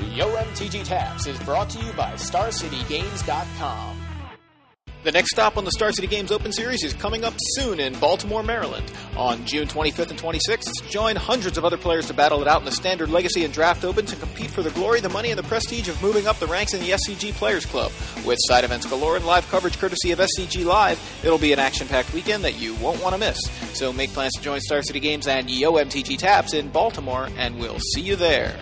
Yo MTG Taps is brought to you by StarCityGames.com. The next stop on the Star City Games Open Series is coming up soon in Baltimore, Maryland. On June 25th and 26th, join hundreds of other players to battle it out in the Standard Legacy and Draft Opens and compete for the glory, the money, and the prestige of moving up the ranks in the SCG Players Club. With side events galore and live coverage courtesy of SCG Live, it'll be an action-packed weekend that you won't want to miss. So make plans to join Star City Games and Yo MTG Taps in Baltimore, and we'll see you there.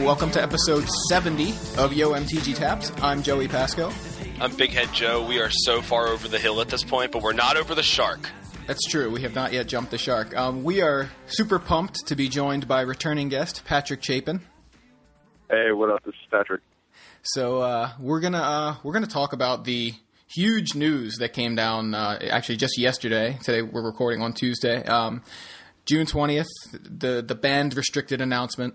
Welcome to episode 70 of Yo MTG Taps. I'm Joey Pasco. I'm Big Head Joe. We are so far over the hill at this point, but we're not over the shark. That's true, we have not yet jumped the shark. Um, we are super pumped to be joined by returning guest Patrick Chapin. Hey, what up? This is Patrick. So uh, we're gonna uh, we're gonna talk about the huge news that came down uh, actually just yesterday. Today we're recording on Tuesday, um, June twentieth. The the band restricted announcement.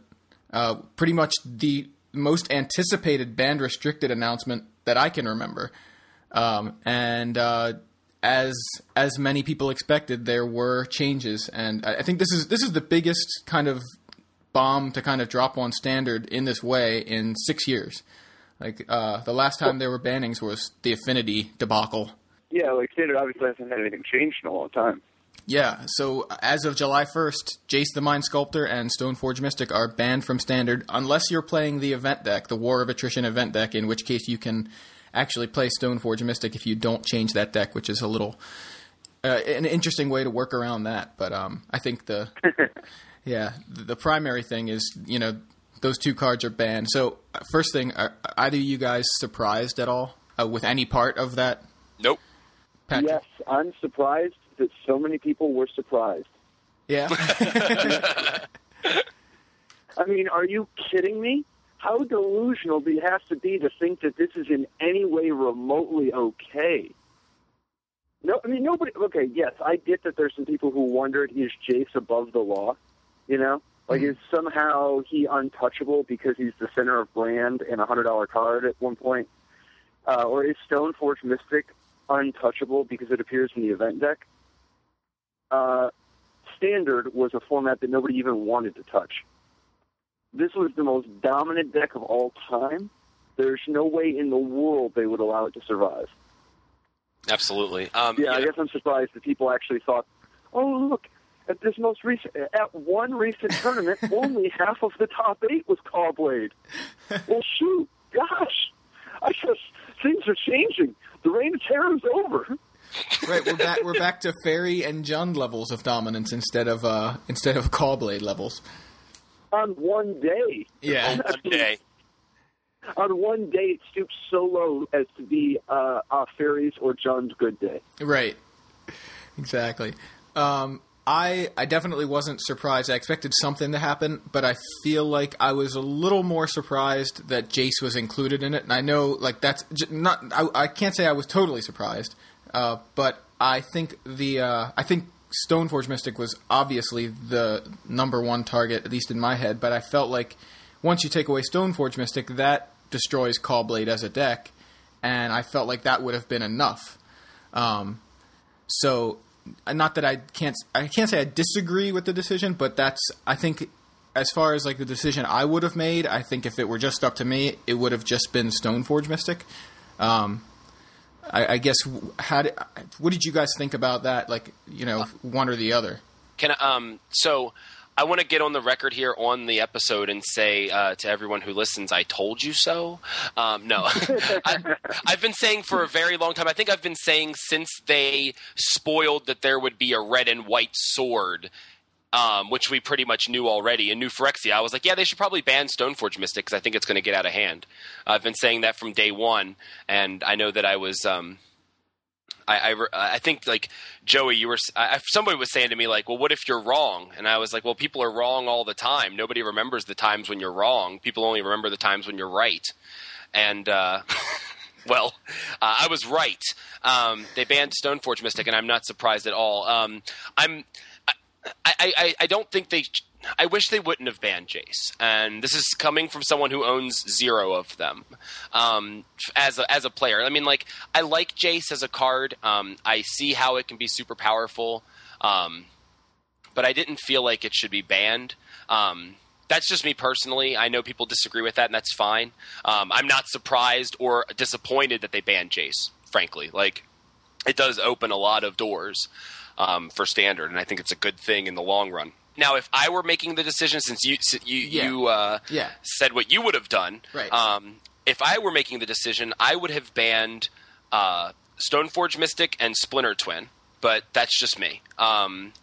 Uh, pretty much the most anticipated band restricted announcement that I can remember. Um, and uh, as as many people expected, there were changes, and I I think this is this is the biggest kind of bomb to kind of drop on standard in this way in six years. Like uh, the last time there were bannings was the Affinity debacle. Yeah, like Standard obviously hasn't had anything changed in a long time. Yeah, so as of July 1st, Jace the Mind Sculptor and Stoneforge Mystic are banned from Standard unless you're playing the event deck, the War of Attrition event deck, in which case you can actually play Stoneforge Mystic if you don't change that deck, which is a little uh, an interesting way to work around that. But um, I think the yeah the, the primary thing is you know those two cards are banned. So uh, first thing, are either you guys surprised at all uh, with any part of that? Nope. Patrick? Yes, I'm surprised that so many people were surprised. Yeah. I mean, are you kidding me? How delusional do you have to be to think that this is in any way remotely okay? No, I mean nobody. Okay, yes, I get that there's some people who wondered is Jace above the law? You know, like is somehow he untouchable because he's the center of brand and a hundred dollar card at one point, uh, or is Stoneforge Mystic untouchable because it appears in the event deck? Uh, Standard was a format that nobody even wanted to touch. This was the most dominant deck of all time. There's no way in the world they would allow it to survive. Absolutely. Um, Yeah, I guess I'm surprised that people actually thought, oh, look, at this most recent, at one recent tournament, only half of the top eight was Caw-Blade. well, shoot, gosh, I guess things are changing. The reign of terror is over. Right, we're back. We're back to fairy and Jund levels of dominance instead of uh, instead of Caw-Blade levels. On one day, Yeah, on one day. on one day, it stoops so low as to be uh, uh, fairies or Jund's good day. right. Exactly. Um, I I definitely wasn't surprised. I expected something to happen, but I feel like I was a little more surprised that Jace was included in it. And I know, like that's j- not. I, I can't say I was totally surprised, uh, but I think the uh, I think Stoneforge Mystic was obviously the number one target, at least in my head. But I felt like once you take away Stoneforge Mystic, that destroys Caw-Blade as a deck, and I felt like that would have been enough. Um, so, not that I can't I can't say I disagree with the decision, but that's I think as far as like the decision I would have made, I think if it were just up to me, it would have just been Stoneforge Mystic. Um, I, I guess how did, what did you guys think about that? Like you know, one or the other. Can um. So I want to get on the record here on the episode and say uh, to everyone who listens, "I told you so." Um, no, I, I've been saying for a very long time. I think I've been saying since they spoiled that there would be a red and white sword. Um, which we pretty much knew already in New Phyrexia. I was like, yeah, they should probably ban Stoneforge Mystic because I think it's going to get out of hand. I've been saying that from day one, and I know that I was um, I, I, I think like Joey, you were I, somebody was saying to me like, well, what if you're wrong? And I was like, well, people are wrong all the time. Nobody remembers the times when you're wrong. People only remember the times when you're right. And uh, Well, uh, I was right. Um, they banned Stoneforge Mystic, and I'm not surprised at all. Um, I'm. I, I, I don't think they. I wish they wouldn't have banned Jace, and this is coming from someone who owns zero of them. Um, as a, as a player, I mean, like I like Jace as a card. Um, I see how it can be super powerful, um, but I didn't feel like it should be banned. Um, that's just me personally. I know people disagree with that, and that's fine. Um, I'm not surprised or disappointed that they banned Jace. Frankly, like it does open a lot of doors um, for standard, and I think it's a good thing in the long run. Now, if I were making the decision, since you you Yeah. you uh, Yeah. said what you would have done, Right. Um, if I were making the decision, I would have banned uh, Stoneforge Mystic and Splinter Twin, but that's just me. Um,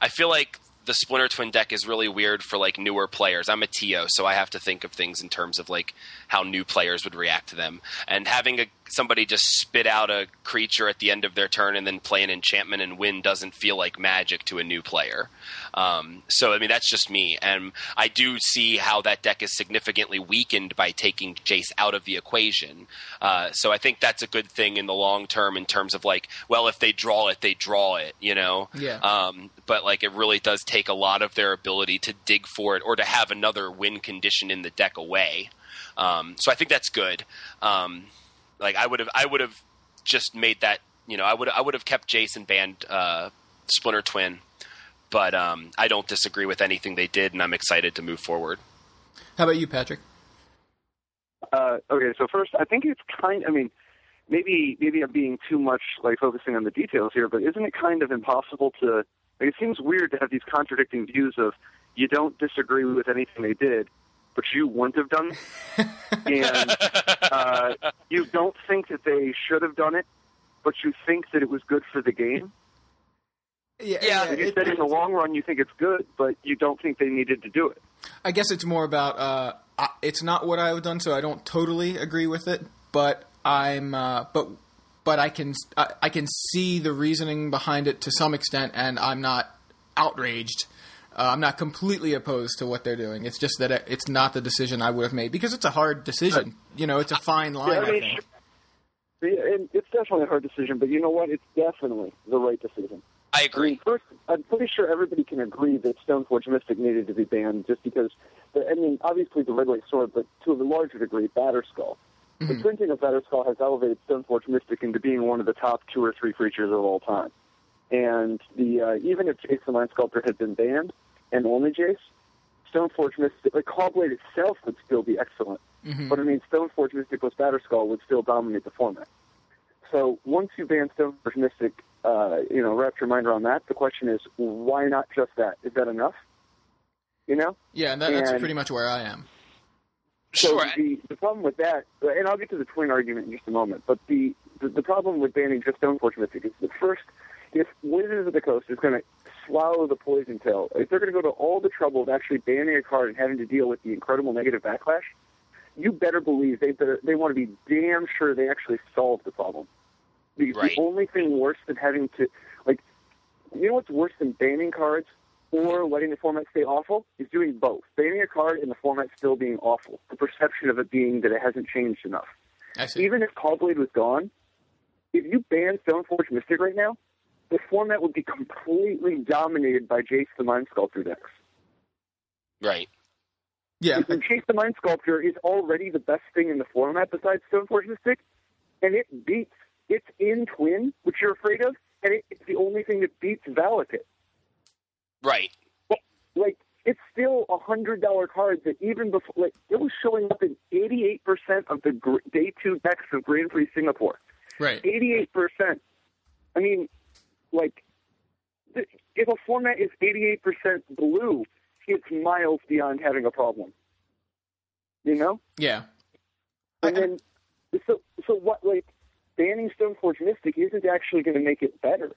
I feel like the Splinter Twin deck is really weird for like newer players. I'm a TO, so I have to think of things in terms of like how new players would react to them. And having a, somebody just spit out a creature at the end of their turn and then play an enchantment and win doesn't feel like magic to a new player. Um, so I mean that's just me, and I do see how that deck is significantly weakened by taking Jace out of the equation. Uh, so I think that's a good thing in the long term in terms of like, well, if they draw it, they draw it, you know. Yeah. Um, but like it really does take a lot of their ability to dig for it or to have another win condition in the deck away. Um, so I think that's good. Um, like I would have, I would have just made that. You know, I would, I would have kept Jason banned uh, Splinter Twin, but um, I don't disagree with anything they did, and I'm excited to move forward. How about you, Patrick? Uh, okay, so first, I think it's kind. I mean, maybe maybe I'm being too much like focusing on the details here, but isn't it kind of impossible to? Like, it seems weird to have these contradicting views of you don't disagree with anything they did, but you wouldn't have done, and uh, you don't think that they should have done it, but you think that it was good for the game. Yeah, Like you said, in the long run, you think it's good, but you don't think they needed to do it. I guess it's more about uh, I, it's not what I would have done, so I don't totally agree with it. But I'm uh, but but I can I, I can see the reasoning behind it to some extent, and I'm not outraged. Uh, I'm not completely opposed to what they're doing. It's just that it's not the decision I would have made because it's a hard decision. You know, it's a fine line. Yeah, I I mean, think. And it's definitely a hard decision, but you know what? It's definitely the right decision. I I mean, agree. first, I'm pretty sure everybody can agree that Stoneforge Mystic needed to be banned just because, the, I mean, obviously the Red White Sword, but to a larger degree, Batterskull. The printing of Batterskull has elevated Stoneforge Mystic into being one of the top two or three creatures of all time. And the uh, even if Jace the Mind Sculptor had been banned, and only Jace, Stoneforge Mystic, like Caw-Blade itself would still be excellent. But I mean, Stoneforge Mystic plus Batterskull would still dominate the format. So once you ban Stoneforge Mystic, uh, you know, wrap your mind around that. The question is, why not just that? Is that enough? You know? Yeah, and that, that's and- pretty much where I am. So Sure. the, the problem with that, and I'll get to the twin argument in just a moment, but the, the, the problem with banning just Stoneforge Mystic is that first, if Wizards of the Coast is going to swallow the poison pill, if they're going to go to all the trouble of actually banning a card and having to deal with the incredible negative backlash, you better believe they better they want to be damn sure they actually solve the problem. Because Right. the only thing worse than having to, like, you know what's worse than banning cards or letting the format stay awful is doing both. Banning a card and the format still being awful. The perception of it being that it hasn't changed enough. Even if Caw-Blade was gone, if you banned Stoneforge Mystic right now, the format would be completely dominated by Jace the Mind Sculptor decks. Right. Yeah, And Jace the Mind Sculptor is already the best thing in the format besides Stoneforge Mystic, and it beats. It's in Twin, which you're afraid of, and it, it's the only thing that beats Valakut. Right. But, Like, it's still a hundred dollar card that even before, like, it was showing up in 88% of the gr- day two decks of Grand Prix Singapore. right. 88%. I mean, like, if a format is 88% blue, it's miles beyond having a problem. You know? Yeah. And then, so so what? Like banning Stoneforge Mystic isn't actually going to make it better.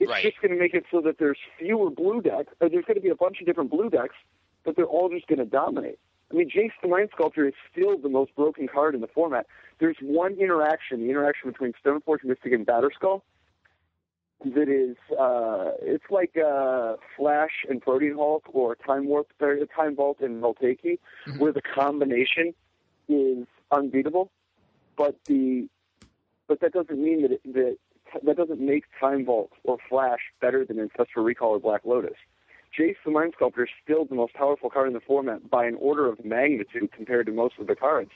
It's Right. just going to make it so that there's fewer blue decks. Or there's going to be a bunch of different blue decks, but they're all just going to dominate. I mean, Jace the Mind Sculptor is still the most broken card in the format. There's one interaction, the interaction between Stoneforge Mystic and Batterskull, that is, uh, it's like uh, Flash and Protean Hulk or Time Warp, or Time Vault and Voltaic Key, where the combination is unbeatable. But the but that doesn't mean that it, that that doesn't make Time Vault or Flash better than Ancestral Recall or Black Lotus. Jace the Mind Sculptor is still the most powerful card in the format by an order of magnitude compared to most of the cards.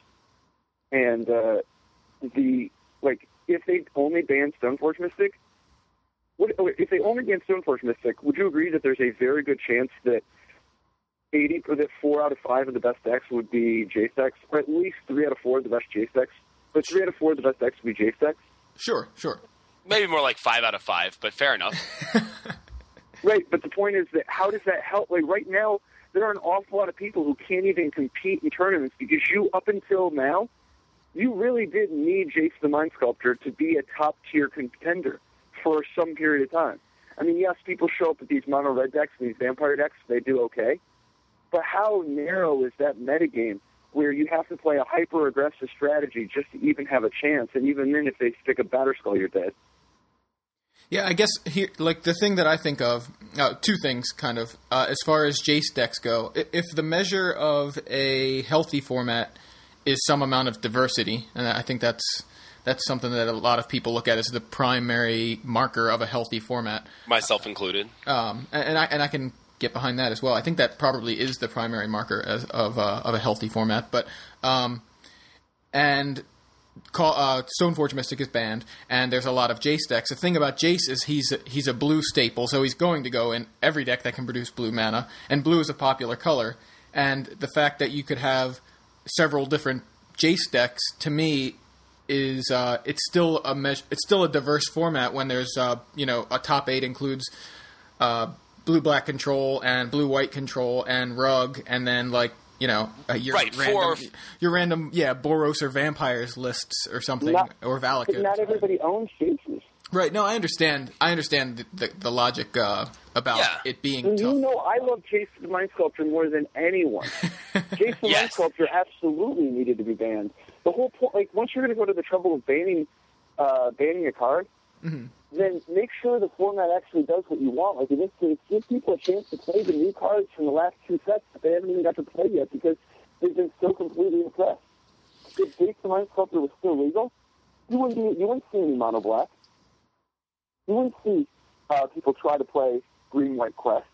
And uh, the like, if they only banned Stoneforge Mystic, what, oh, if they only banned Stoneforge Mystic, would you agree that there's a very good chance that eighty or that four out of five of the best decks would be Jace decks, or at least three out of four of the best Jace decks, but three out of four of the best decks would be Jace decks? Sure, sure. Maybe more like five out of five, but fair enough. Right, but the point is that how does that help? Like right now, there are an awful lot of people who can't even compete in tournaments because you, up until now, you really did need Jace the Mind Sculptor to be a top tier contender for some period of time. I mean, yes, people show up with these mono red decks and these vampire decks, they do okay. But how narrow is that metagame where you have to play a hyper aggressive strategy just to even have a chance? And even then, if they stick a Batterskull, you're dead. Yeah, I guess here, like the thing that I think of, uh, two things kind of, uh, as far as Jace decks go. If the measure of a healthy format is some amount of diversity, and I think that's that's something that a lot of people look at as the primary marker of a healthy format. Myself included. Um, and, and I and I can get behind that as well. I think that probably is the primary marker as, of uh, of a healthy format. But um, and call, uh, Stoneforge Mystic is banned, and there's a lot of Jace decks. The thing about Jace is he's a, he's a blue staple, so he's going to go in every deck that can produce blue mana, and blue is a popular color. And the fact that you could have several different Jace decks, to me, is uh, it's still a meas- it's still a diverse format when there's uh, you know a top eight includes uh, blue black control and blue white control and rug and then like you know uh, your Right, random four- your random yeah Boros or vampires lists or something Not- or But Valakut. not everybody owns Jaces. Right? No, I understand. I understand the, the, the logic uh, about Yeah. it being And tough. you know, I love Jace the Mind Sculptor more than anyone. Jace the Mind Yes. Sculptor absolutely needed to be banned. The whole point, like, once you're going to go to the trouble of banning, uh, banning a card, then make sure the format actually does what you want. Like in this case, give people a chance to play the new cards from the last two sets that they haven't even got to play yet because they've been so completely impressed. If Jace the Mind Sculptor was still legal, you wouldn't be, you wouldn't see any mono black. You wouldn't see uh, people try to play green white quest.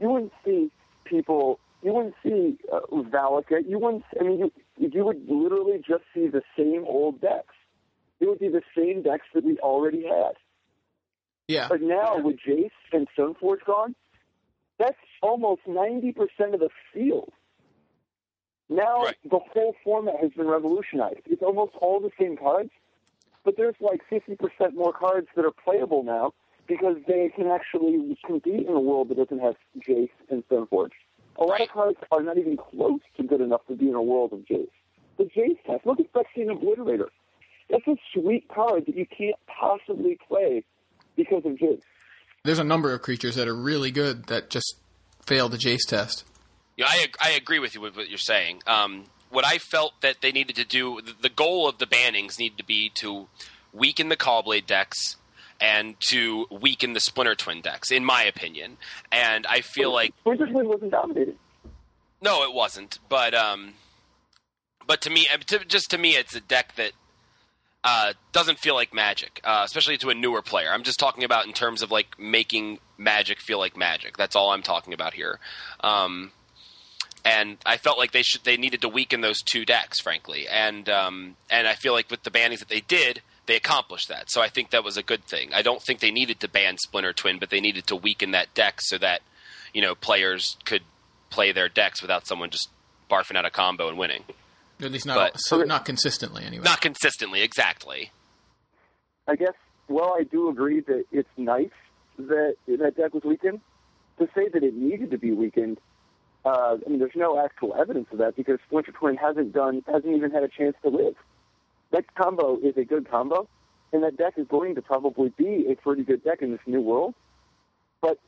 You wouldn't see people. You wouldn't see uh, Valakut. You wouldn't. I mean, you you would literally just see the same old decks. It would be the same decks that we already had. Yeah. But now with Jace and Stoneforge gone, that's almost ninety percent of the field. Now Right. the whole format has been revolutionized. It's almost all the same cards, but there's like fifty percent more cards that are playable now because they can actually compete in a world that doesn't have Jace and Stoneforge. A lot Right. of cards are not even close to good enough to be in a world of Jace. The Jace test, look at Phyrexian Obliterator. That's a sweet card that you can't possibly play because of Jace. There's a number of creatures that are really good that just fail the Jace test. Yeah, I I agree with you with what you're saying. Um, what I felt that they needed to do, the- the goal of the bannings needed to be to weaken the Caw-Blade decks and to weaken the Splinter Twin decks, in my opinion. And I feel like Wizard Twin wasn't dominated. no, it wasn't. But um, but to me, uh, to, just to me, it's a deck that uh, doesn't feel like Magic, uh, especially to a newer player. I'm just talking about in terms of like making Magic feel like Magic. That's all I'm talking about here. Um, and I felt like they should they needed to weaken those two decks, frankly. And um, and I feel like with the bannings that they did, they accomplished that. So I think that was a good thing. I don't think they needed to ban Splinter Twin, but they needed to weaken that deck so that you know players could play their decks without someone just barfing out a combo and winning. At least not But- so not consistently anyway. Not consistently, exactly. I guess. Well, I do agree that it's nice that that deck was weakened. To say that it needed to be weakened, uh, I mean, there's no actual evidence of that because Splinter Twin hasn't done, hasn't even had a chance to live. That combo is a good combo, and that deck is going to probably be a pretty good deck in this new world. But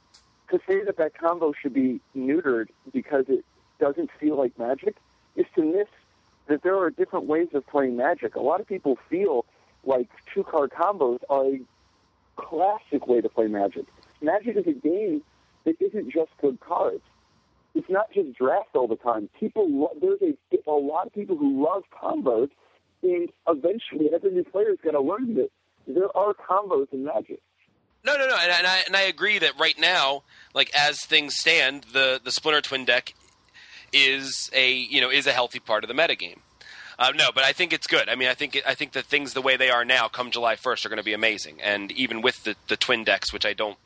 to say that that combo should be neutered because it doesn't feel like Magic is to miss that there are different ways of playing Magic. A lot of people feel like two card combos are a classic way to play Magic. Magic is a game that isn't just good cards. It's not just draft all the time. People, lo- there's a, a lot of people who love combos And eventually, every new player is going to learn this. there are combos in Magic. No, no, no, and, and I and I agree that right now, like as things stand, the the Splinter Twin deck is a you know is a healthy part of the metagame. Uh, no, but I think it's good. I mean, I think I think that things the way they are now, come July first, are going to be amazing. And even with the the twin decks, which I don't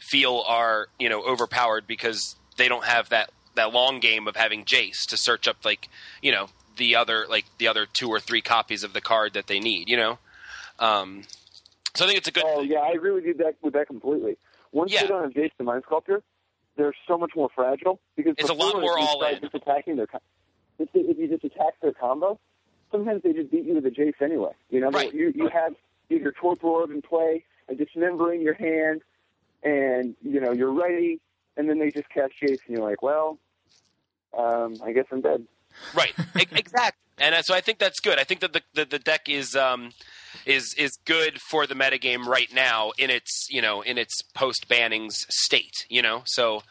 feel are you know overpowered because they don't have that that long game of having Jace to search up like you know the other like the other two or three copies of the card that they need. You know, um, so I think it's a good. Oh yeah, I really do that with that completely. Once Yeah. you don't have Jace the Mind Sculptor, they're so much more fragile because It's a lot more you all in. Just attacking their, if, they, if you just attack their combo, sometimes they just beat you with a Jace anyway. You know, Right. you you have your torpor orb in play, and dismember in your hand, and you know you're ready, and then they just cast Jace, and you're like, well, um, I guess I'm dead. Right, exactly. And uh, so I think that's good. I think that the the, the deck is um, is is good for the metagame right now in its you know in its post bannings state. You know, so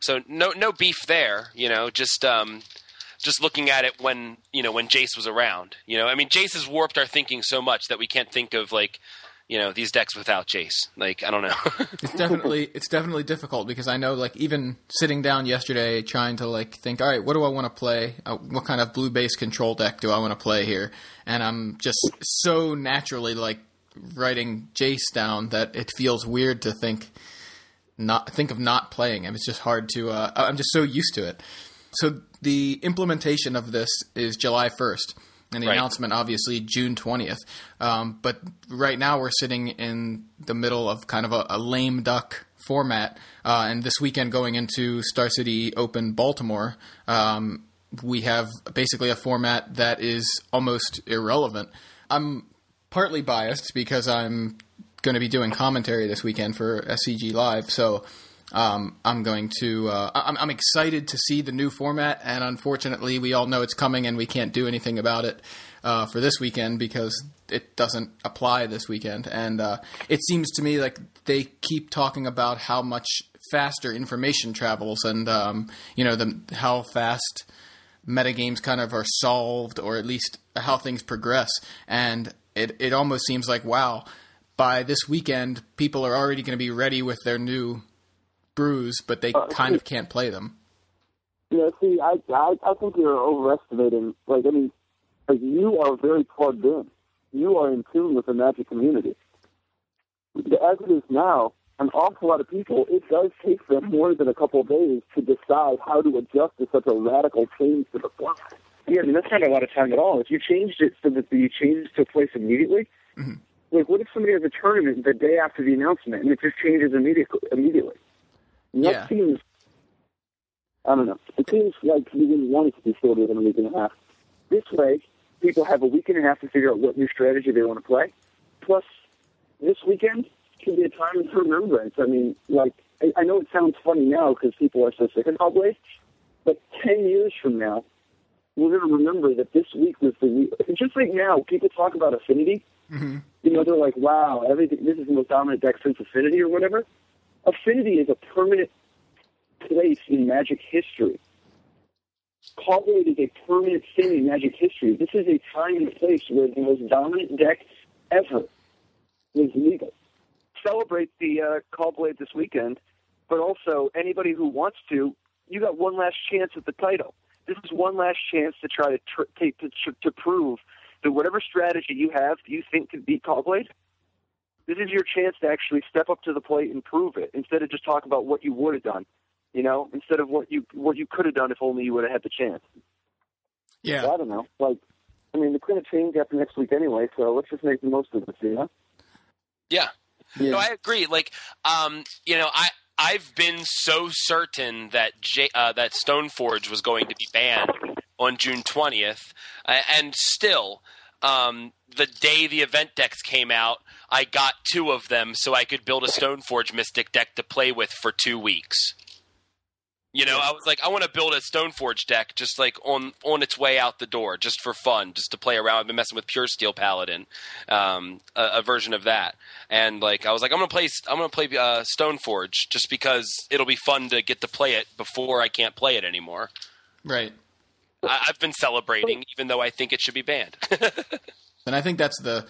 so no no beef there. You know, just um, just looking at it when you know when Jace was around. You know, I mean, Jace has warped our thinking so much that we can't think of like you know these decks without Jace. Like I don't know. It's definitely it's definitely difficult because I know like even sitting down yesterday trying to like think all right what do I want to play? Uh, what kind of blue base control deck do I want to play here? And I'm just so naturally like writing Jace down that it feels weird to think not think of not playing him. It's just hard to uh, I'm just so used to it. So the implementation of this is July 1st and the Right. announcement obviously June 20th. Um, but right now we're sitting in the middle of kind of a, a lame duck format. Uh, and this weekend going into Star City Open Baltimore, um, we have basically a format that is almost irrelevant. I'm partly biased because I'm going to be doing commentary this weekend for SCG Live, so um, I'm going to. Uh, I'm, I'm excited to see the new format, and unfortunately, we all know it's coming, and we can't do anything about it uh, for this weekend because it doesn't apply this weekend. And uh, it seems to me like they keep talking about how much faster information travels, and um, you know the how fast metagames kind of are solved, or at least how things progress. And it it almost seems like wow, by this weekend, people are already going to be ready with their new brews, but they Uh, kind of can't play them. Yeah, see, I, I, I think you're overestimating. Like, I mean, like you are very plugged in. You are in tune with the Magic community. As it is now, an awful lot of people, it does take them more than a couple of days to decide how to adjust to such a radical change to the fly. Yeah, I mean, that's not a lot of time at all. If you changed it so that you changed to place immediately, like, what if somebody has a tournament the day after the announcement and it just changes immediately? Immediately, And that Yeah. seems I don't know. It seems like you didn't want it to be shorter than a week and a half. This way, people have a week and a half to figure out what new strategy they want to play. Plus, this weekend can be a time of remembrance. I mean, like, I, I know it sounds funny now because people are so sick of Hellblade, but 10 years from now, we're going to remember that this week was the week. Just like now, people talk about Affinity. Mm-hmm. You know, they're like, wow, everything, this is the most dominant deck since Affinity or whatever. Affinity is a permanent place in Magic history. Caw-Blade is a permanent thing in Magic history. This is a time and place where the most dominant deck ever was legal. Celebrate the uh, this weekend, but also anybody who wants to, you got one last chance at the title. This is one last chance to try to tr- to, to, to prove that whatever strategy you have, you think could beat Caw-Blade. This is your chance to actually step up to the plate and prove it, instead of just talk about what you would have done you know, instead of what you what you could have done if only you would have had the chance. Yeah, I don't know. Like, I mean, it's going to change after next week anyway, so let's just make the most of it, you know? Yeah. Yeah. No, I agree. Like, um, you know, I I've been so certain that J, uh, that Stoneforge was going to be banned on June twentieth, uh, and still, um, the day the event decks came out, I got two of them so I could build a Stoneforge Mystic deck to play with for two weeks. You know, I was like, I want to build a Stoneforge deck just like on on its way out the door, just for fun, just to play around. I've been messing with Pure Steel Paladin, um, a, a version of that, and like I was like, I'm gonna play, I'm gonna play uh, Stoneforge just because it'll be fun to get to play it before I can't play it anymore. right. I, I've been celebrating, even though I think it should be banned. And I think that's the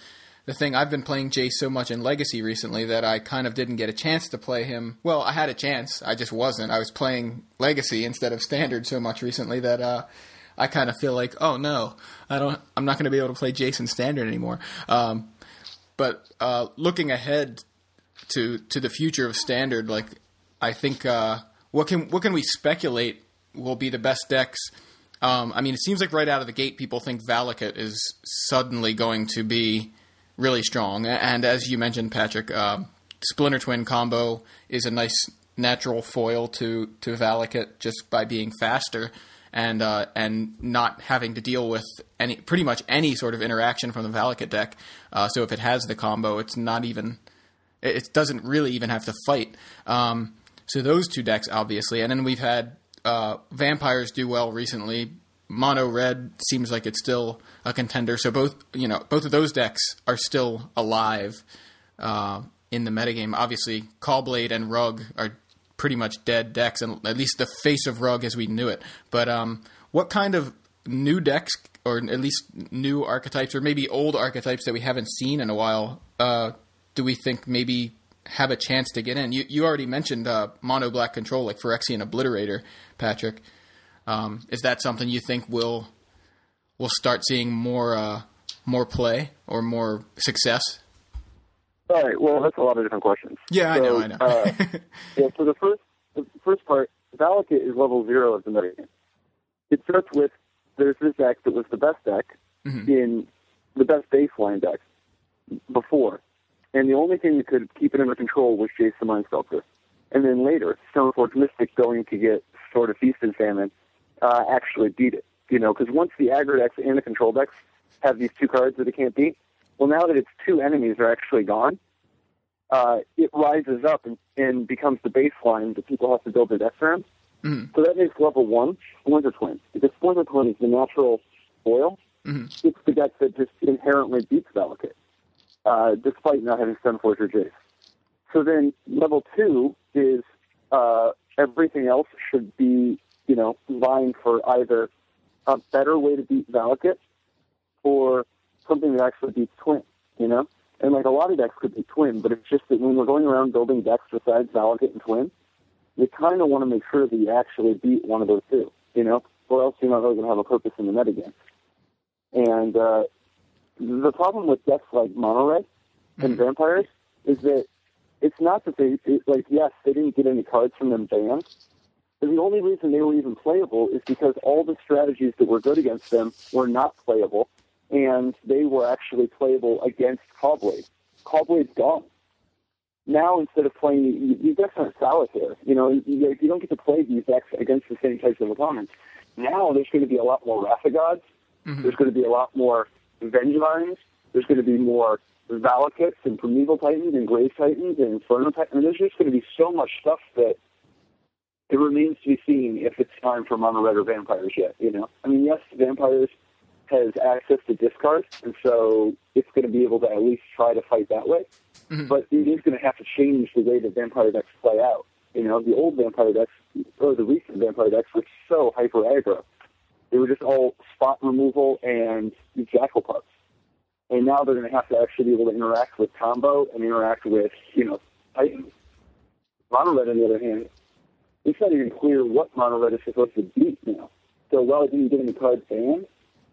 the thing. I've been playing Jay so much in Legacy recently that I kind of didn't get a chance to play him. Well, I had a chance, I just wasn't. I was playing Legacy instead of Standard so much recently that uh, I kind of feel like, oh no, I don't. I'm not going to be able to play Jason Standard anymore. Um, but uh, looking ahead to to the future of Standard, like I think uh, what can what can we speculate will be the best decks? Um, I mean, it seems like right out of the gate, people think Valakut is suddenly going to be really strong. And as you mentioned, Patrick, uh, Splinter Twin combo is a nice natural foil to to Valakut just by being faster and uh, and not having to deal with any pretty much any sort of interaction from the Valakut deck. Uh, so if it has the combo, it's not even it doesn't really even have to fight. Um, so those two decks, obviously, and then we've had uh, vampires do well recently. Mono red seems like it's still a contender. So both you know both of those decks are still alive uh, in the metagame. Obviously, Caw-Blade and Rug are pretty much dead decks, and at least the face of Rug as we knew it. But um, what kind of new decks, or at least new archetypes, or maybe old archetypes that we haven't seen in a while, uh, do we think maybe have a chance to get in? You you already mentioned uh, mono black control like Phyrexian Obliterator, Patrick. Um, is that something you think will will start seeing more uh, more play or more success? All right. Well, that's a lot of different questions. Yeah, I know, I know. uh, yeah. So the first, the first part, Valakut is level zero of the metagame. It starts with there's this deck that was the best deck in the best baseline deck before, and the only thing that could keep it under control was Jason Sculptor. And then later, Stoneforge Mystic going to get sort of feast and famine uh, actually beat it. You know, because once the aggro decks and the control decks have these two cards that it can't beat, well, now that its two enemies are actually gone, uh, it rises up and, and becomes the baseline that people have to build their decks around. So that makes level one Splinter Twin. Because Splinter Twin is the natural foil. It's the deck that just inherently beats Valakut, uh, despite not having Stoneforge or Jace. So then level two is uh, everything else should be, you know, vying for either a better way to beat Valakut or something that actually beats Twin, you know? And like a lot of decks could be Twin, but it's just that when we're going around building decks besides Valakut and Twin, you kind of want to make sure that you actually beat one of those two, you know? Or else you're not really going to have a purpose in the metagame. And uh, the problem with decks like Mono Red and mm-hmm. Vampires is that it's not that they, it, like, yes, they didn't get any cards from them banned, the only reason they were even playable is because all the strategies that were good against them were not playable, and they were actually playable against Caw-Blade. Caw-Blade's gone. Now, instead of playing, you- these decks aren't solitaire. You know, you, you don't get to play these decks against the same types of opponents. Now, there's going to be a lot more Wrath of Gods. Mm-hmm. There's going to be a lot more Vengevines. There's going to be more Valakuts and Primeval Titans and Grave Titans and Inferno Titans. I mean, there's just going to be so much stuff that it remains to be seen if it's time for Mono Red or Vampires yet, you know? I mean, yes, Vampires has access to discard, and so it's going to be able to at least try to fight that way. Mm-hmm. But it is going to have to change the way that Vampire decks play out. You know, the old Vampire decks, or the recent Vampire decks, were so hyper aggro. They were just all spot removal and jackal pups. And now they're going to have to actually be able to interact with combo and interact with, you know, Titans. Mono Red, on the other hand, it's not even clear what Mono Red is supposed to beat now. So while it didn't get any cards banned,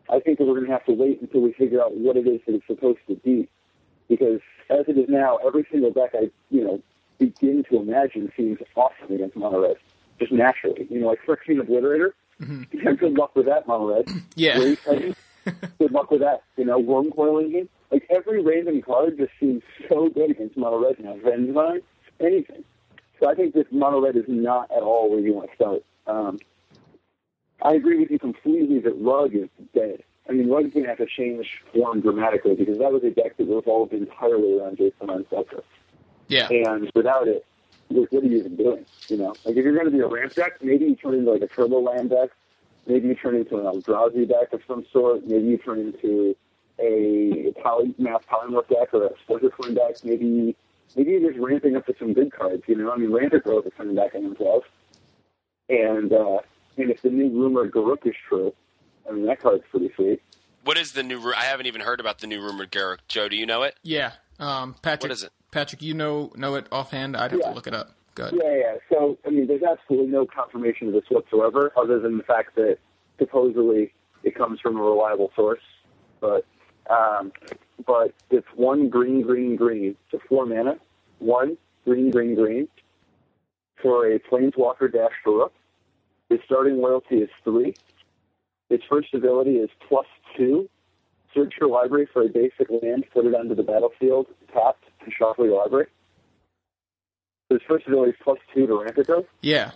I think that we're going to have to wait until we figure out what it is that it's supposed to beat. Because as it is now, every single deck I, you know, begin to imagine seems awesome against Mono Red, just naturally. You know, like Phyrexian Obliterator, yeah, good luck with that, Mono Red. Yeah. Good luck with that. You know, Wurmcoil Engine. Like every random card just seems so good against Mono Red now. Vengevine, anything. So I think this Mono Red is not at all where you want to start. Um, I agree with you completely that Rug is dead. I mean, Rug's going to have to change form dramatically because that was a deck that revolved entirely around Jason Scepter. Yeah. And without it, what what are you even doing? You know, like if you're going to be a ramp deck, maybe you turn into like a turbo land deck. Maybe you turn into an Eldrazi deck of some sort. Maybe you turn into a poly, mass polymorph deck or a Splinter Twin deck. Maybe maybe you're just ramping up to some good cards. You know, I mean, Rampant Growth is coming back in M12. And uh, and if the new rumored Garruk is true, I mean, that card's pretty sweet. What is the new? I haven't even heard about the new rumored Garruk. Joe, do you know it? Yeah, um, Patrick. What is it? Patrick, you know know it offhand. I'd have Yeah. to look it up. Good. Yeah, yeah. So, I mean, there's absolutely no confirmation of this whatsoever, other than the fact that supposedly it comes from a reliable source. But, um, but it's one green, green, green to four mana. One green, green, green for a Planeswalker Dash Garruk. Its starting loyalty is three. Its first ability is plus two. Search your library for a basic land, put it onto the battlefield, tapped, and shuffle your library. His first ability is plus two to ramp it, though. Yeah.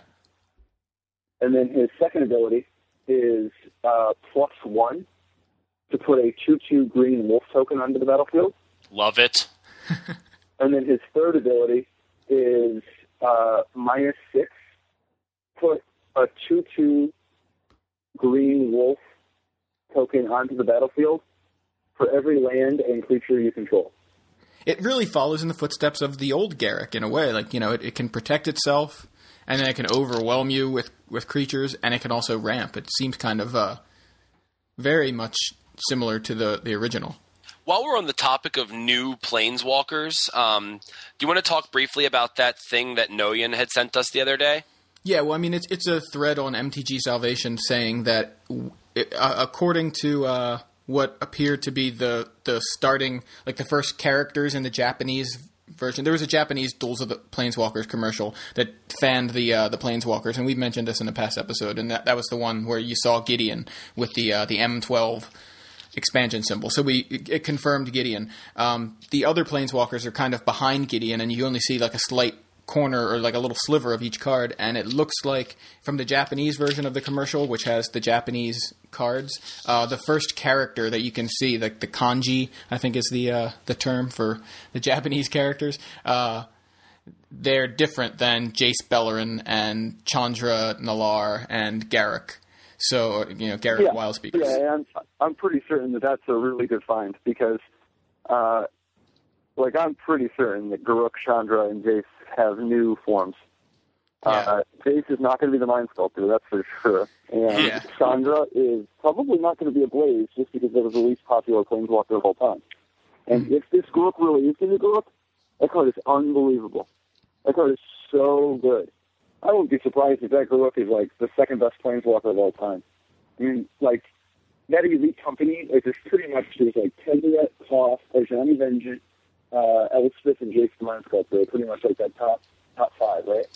And then his second ability is uh, plus one to put a 2 2 green wolf token onto the battlefield. Love it. And then his third ability is uh, minus six, put a 2 2 green wolf token onto the battlefield for every land and creature you control. It really follows in the footsteps of the old Garruk in a way. Like you know, it, it can protect itself, and then it can overwhelm you with with creatures, and it can also ramp. It seems kind of uh, very much similar to the the original. While we're on the topic of new planeswalkers, um, do you want to talk briefly about that thing that Noyan had sent us the other day? Yeah, well, I mean, it's it's a thread on MTG Salvation saying that, it, uh, according to uh, what appeared to be the the starting, like the first characters in the Japanese version, there was a Japanese Duels of the Planeswalkers commercial that fanned the uh, the Planeswalkers, and we've mentioned this in a past episode, and that that was the one where you saw Gideon with the uh, the M12 expansion symbol. So we it, it confirmed Gideon. Um, the other planeswalkers are kind of behind Gideon, and you only see like a slight corner or like a little sliver of each card. And it looks like from the Japanese version of the commercial, which has the Japanese cards, uh, the first character that you can see, like the kanji, I think is the uh, the term for the Japanese characters. Uh, they're different than Jace Beleren and Chandra Nalaar and Garruk. So you know Garruk Yeah. Wild Speakers. Yeah, I'm I'm pretty certain that that's a really good find because, uh, like I'm pretty certain that Garruk, Chandra, and Jace have new forms. Uh, Jace is not going to be the Mind Sculptor, that's for sure. And Yeah. Chandra is probably not going to be a Blaze just because it was the least popular Planeswalker of all time. And if this Garruk really is going to Garruk, that card is unbelievable. That card is so good. I wouldn't be surprised if that Garruk is like the second best Planeswalker of all time. I mean, like, that elite company, like, there's pretty much, there's like Tezzeret, Koth, Ajani Vengeant, uh, Elspeth, and Jace the Mind Sculptor. They're pretty much like that top top five, right?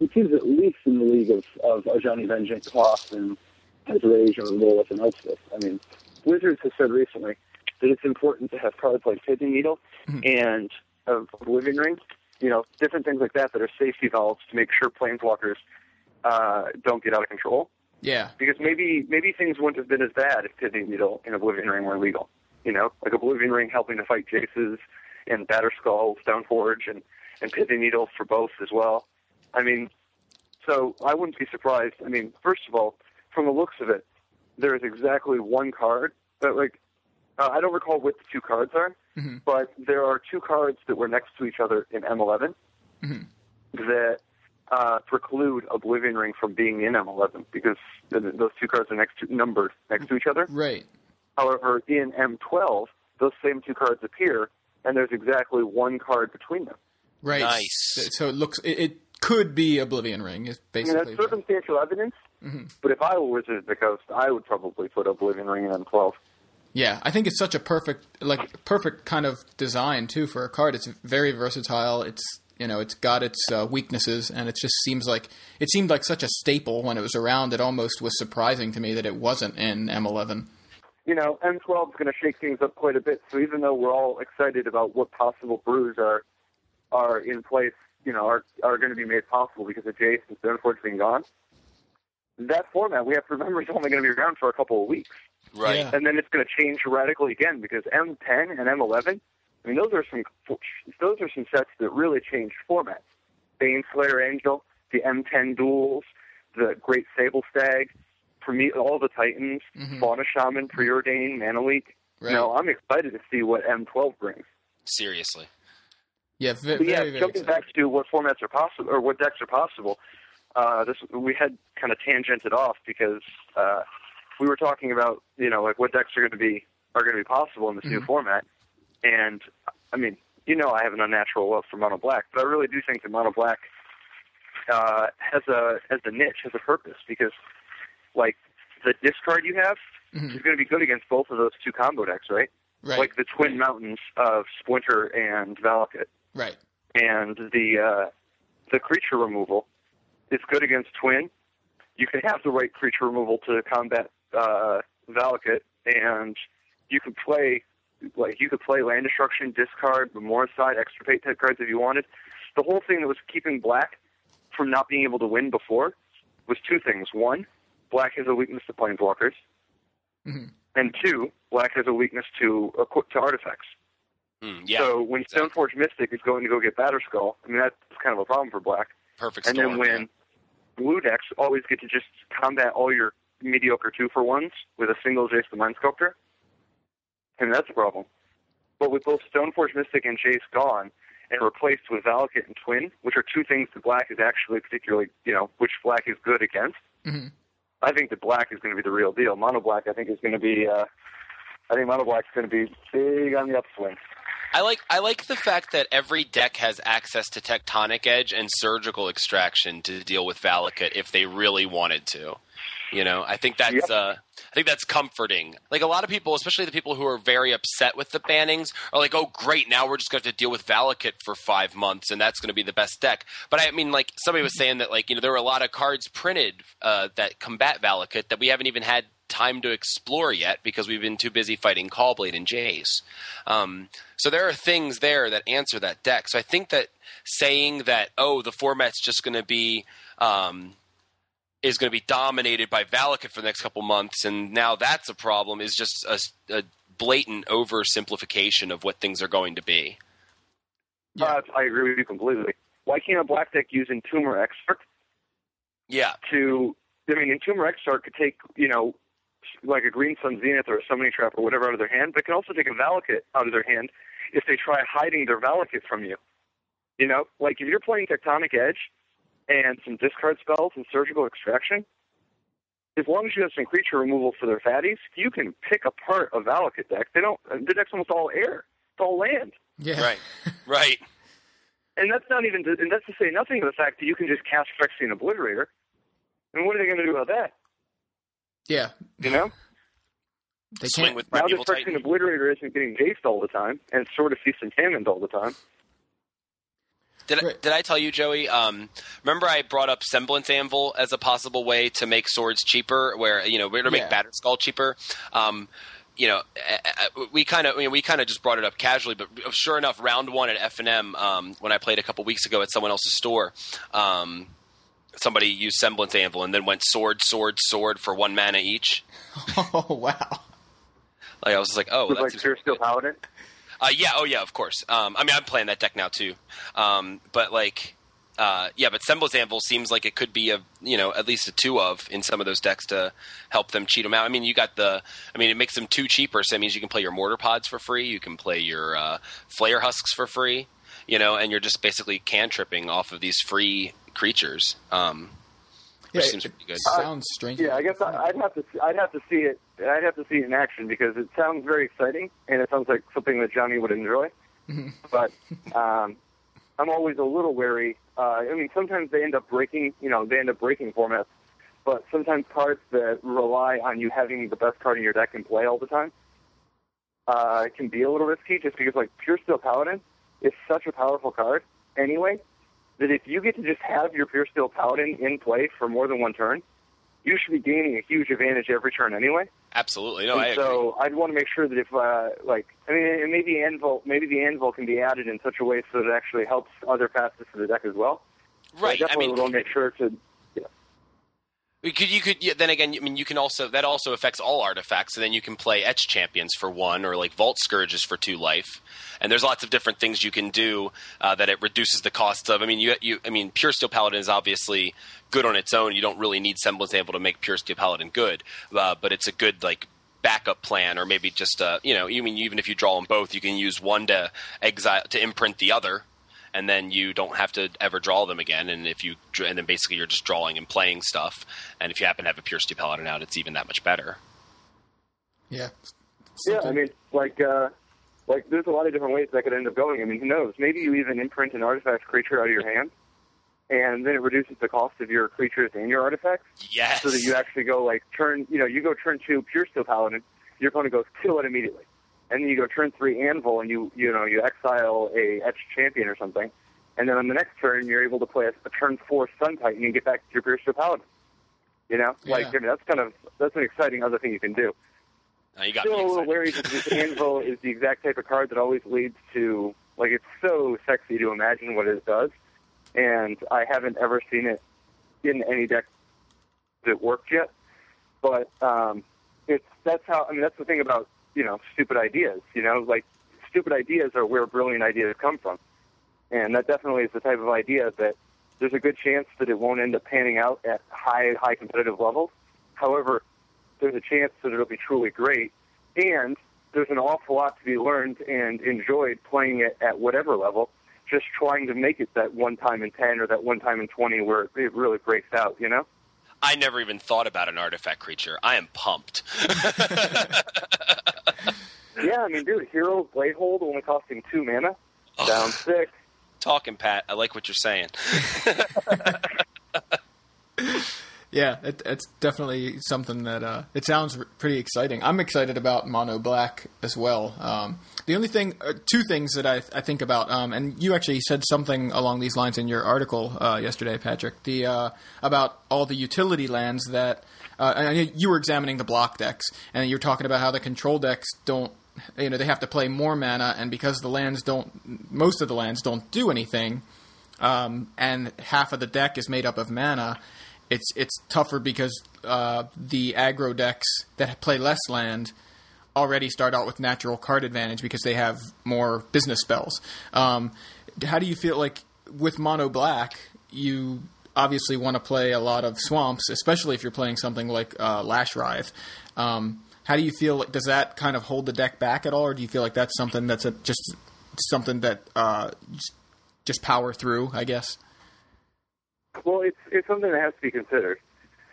Is at least in the league of, of Ajani Vengeant, Koth, and Tezzeret, and Lilith, and Elspeth. I mean, Wizards has said recently that it's important to have cards like Pithing Needle and uh, Living Ring, you know, different things like that that are safety valves to make sure planeswalkers uh, don't get out of control Yeah. because maybe maybe things wouldn't have been as bad if Pithing Needle and Oblivion Ring were legal. You know, like Oblivion Ring helping to fight Jaces and Batterskull, Stoneforge, and and Pithing Needle for both as well. I mean, so I wouldn't be surprised. I mean, first of all, from the looks of it, there is exactly one card that like uh, I don't recall what the two cards are, Mhm. but there are two cards that were next to each other in M11 Mhm. that uh, preclude Oblivion Ring from being in M11 because th- those two cards are next to numbered next to each other. Right. However, in M12, those same two cards appear, and there's exactly one card between them. Right. Nice. So it looks it, it could be Oblivion Ring. Is basically. I mean, that's circumstantial evidence, Mhm. but if I were Wizards of the Coast, I would probably put Oblivion Ring in M12. Yeah, I think it's such a perfect like perfect kind of design too for a card. It's very versatile. It's you know it's got its uh, weaknesses, and it just seems like it seemed like such a staple when it was around. It almost was surprising to me that it wasn't in M11. You know, M12 is going to shake things up quite a bit. So even though we're all excited about what possible brews are are in place, you know, are are going to be made possible because of Jace and Stoneforge being gone, that format we have to remember is only going to be around for a couple of weeks, Right. Yeah. and then it's going to change radically again because M10 and M11. I mean, those are some those are some sets that really changed formats. Bane Slayer Angel, the M10 duels, the Great Sable Stag, for me, all the Titans, Mhm. Fauna Shaman, Preordain, Mana Leak. Right. You know, I'm excited to see what M12 brings. Seriously. Yeah. Ve- But yeah, very very. jumping exciting. back to what formats are possible or what decks are possible. Uh, this we had kind of tangented off because uh, we were talking about you know like what decks are going to be are going to be possible in this new format, and I mean you know I have an unnatural love for mono black, but I really do think that mono black uh, has a has a niche, has a purpose because like the discard you have is going to be good against both of those two combo decks, right? Right. Like the twin mountains of Splinter and Valakut right. and the uh, the creature removal is good against Twin. You can have the right creature removal to combat uh, Valakut, and you could play like you could play land destruction, discard, Memoricide, extirpate type cards if you wanted. The whole thing that was keeping Black from not being able to win before was two things. One, Black has a weakness to planeswalkers, and two, Black has a weakness to to artifacts. Mm, yeah, So when exactly. Stoneforge Mystic is going to go get Batterskull, I mean that's kind of a problem for Black. perfect. And storm, then when blue decks always get to just combat all your mediocre two for ones with a single Jace the Mind Sculptor, and that's a problem. But with both Stoneforge Mystic and Jace gone, and replaced with Valakut and Twin, which are two things that Black is actually particularly, you know, which Black is good against, Mhm. I think that Black is going to be the real deal. Mono Black, I think, is going to be. Uh, I think Mono Black is going to be big on the upswing. I like I like the fact that every deck has access to Tectonic Edge and Surgical Extraction to deal with Valakut if they really wanted to. You know, I think that's Yep. uh, I think that's comforting. Like a lot of people, especially the people who are very upset with the bannings, are like, "Oh, great! Now we're just going to have to deal with Valakut for five months, and that's going to be the best deck." But I mean, like somebody was saying that, like you know, there were a lot of cards printed uh, that combat Valakut that we haven't even had time to explore yet because we've been too busy fighting Caw-Blade and Jace. Um, so there are things there that answer that deck. So I think that saying that oh the format's just going to be um, is going to be dominated by Valakut for the next couple months, and now that's a problem is just a, a blatant oversimplification of what things are going to be. Yeah. Uh, I agree with you completely. Why can't a black deck use Entomber Exarch Yeah, to? I mean, Entomber Exarch could take you know, like a Green Sun Zenith or a Summoning Trap or whatever out of their hand, but it can also take a Valakut out of their hand if they try hiding their Valakut from you. You know, like if you're playing Tectonic Edge and some discard spells and Surgical Extraction, as long as you have some creature removal for their fatties, you can pick apart a Valakut deck. They don't. The deck's almost all air. It's all land. Yeah. right, right. And that's not even, to, and that's to say nothing of the fact that you can just cast Phyrexian Obliterator. And what are they going to do about that? Yeah. You know? They Swing can't. with now Primeval that Phyrexian Titan. Obliterator isn't getting jaced all the time, and Sword of Feast and Famine all the time. Did I, Right. did I tell you, Joey? Um, remember, I brought up Semblance Anvil as a possible way to make swords cheaper, where you know, we're to make Yeah. Batterskull cheaper. Um, you know, uh, uh, we kind of we kind of just brought it up casually, but sure enough, round one at F and M um, when I played a couple weeks ago at someone else's store. Um, somebody used Semblance Anvil and then went sword, sword, sword for one mana each. Oh wow. Like I was like, oh, that's like Pure Steel Paladin. Uh, yeah, oh yeah, of course. Um, I mean, I'm playing that deck now too. Um, but like, uh, yeah, but Semblance Anvil seems like it could be a you know at least a two of in some of those decks to help them cheat them out. I mean, you got the, I mean, it makes them two cheaper, so that means you can play your Mortar Pods for free, you can play your uh, Flayer Husks for free, you know, and you're just basically cantripping off of these free creatures. Um, Yeah, which seems pretty good. sounds strange. Yeah, I guess I, I'd have to I'd have to see it. I'd have to see it in action because it sounds very exciting and it sounds like something that Johnny would enjoy. But um, I'm always a little wary. Uh, I mean, sometimes they end up breaking. You know, they end up breaking formats. But sometimes cards that rely on you having the best card in your deck in play all the time uh, can be a little risky. Just because, like, Pure Steel Paladin is such a powerful card anyway that if you get to just have your Pure Steel Paladin in play for more than one turn, you should be gaining a huge advantage every turn anyway. Absolutely, no, and I agree. so I'd want to make sure that if, uh, like, I mean, maybe anvil, maybe the anvil can be added in such a way so that it actually helps other facets of the deck as well. I right? I definitely mean, would want to make sure to. You could, you could, yeah, then again, I mean, you can also that also affects all artifacts. So then you can play Etched Champions for one, or like Vault Skirges for two life. And there's lots of different things you can do uh, that it reduces the costs of. I mean, you, you, I mean, Pure Steel Paladin is obviously good on its own. You don't really need Semblance able to make Pure Steel Paladin good, uh, but it's a good like backup plan, or maybe just uh, you know, mean even if you draw them both, you can use one to exile to imprint the other and then you don't have to ever draw them again. And if you and then basically you're just drawing and playing stuff. And if you happen to have a pure steel paladin out, it's even that much better. Yeah. Yeah, I mean, like, uh, like there's a lot of different ways that could end up going. I mean, who knows? Maybe you even imprint an artifact creature out of your hand, and then it reduces the cost of your creatures and your artifacts, Yes. so that you actually go like turn, you know, you go turn two pure steel paladin, your opponent goes kill it immediately, and then you go turn three anvil, and you, you know, you exile a etched champion or something, and then on the next turn you're able to play a, a turn four sun titan and get back to your pure paladin. You know, like Yeah. I mean, that's kind of that's an exciting other thing you can do Now you got still a little wary because this anvil is the exact type of card that always leads to like it's so sexy to imagine what it does, and I haven't ever seen it in any deck that worked yet. But um, it's that's how I mean that's the thing about you know stupid ideas. You know, like stupid ideas are where brilliant ideas come from, and that definitely is the type of idea that there's a good chance that it won't end up panning out at high high competitive levels. However, there's a chance that it'll be truly great, and there's an awful lot to be learned and enjoyed playing it at whatever level. Just trying to make it that one time in ten or that one time in twenty where it really breaks out. You know. I never even thought about an artifact creature. I am pumped. Yeah, I mean, dude, Hero Blade Hold only costing two mana, down six. Talking, Pat. I like what you're saying. Yeah, it, it's definitely something that uh, it sounds pretty exciting. I'm excited about Mono Black as well. Um, the only thing, uh, two things that I, I think about, um, and you actually said something along these lines in your article uh, yesterday, Patrick, the uh, about all the utility lands that. Uh, you were examining the block decks, and you're talking about how the control decks don't, you know, they have to play more mana, and because the lands don't, most of the lands don't do anything, um, and half of the deck is made up of mana, it's it's tougher because uh, the aggro decks that play less land already start out with natural card advantage because they have more business spells. Um, how do you feel like with mono black? You obviously want to play a lot of swamps, especially if you're playing something like uh, Lashwrithe. Um, how do you feel? Like, does that kind of hold the deck back at all, or do you feel like that's something that's a, just something that uh, just power through? I guess. Well, it's it's something that has to be considered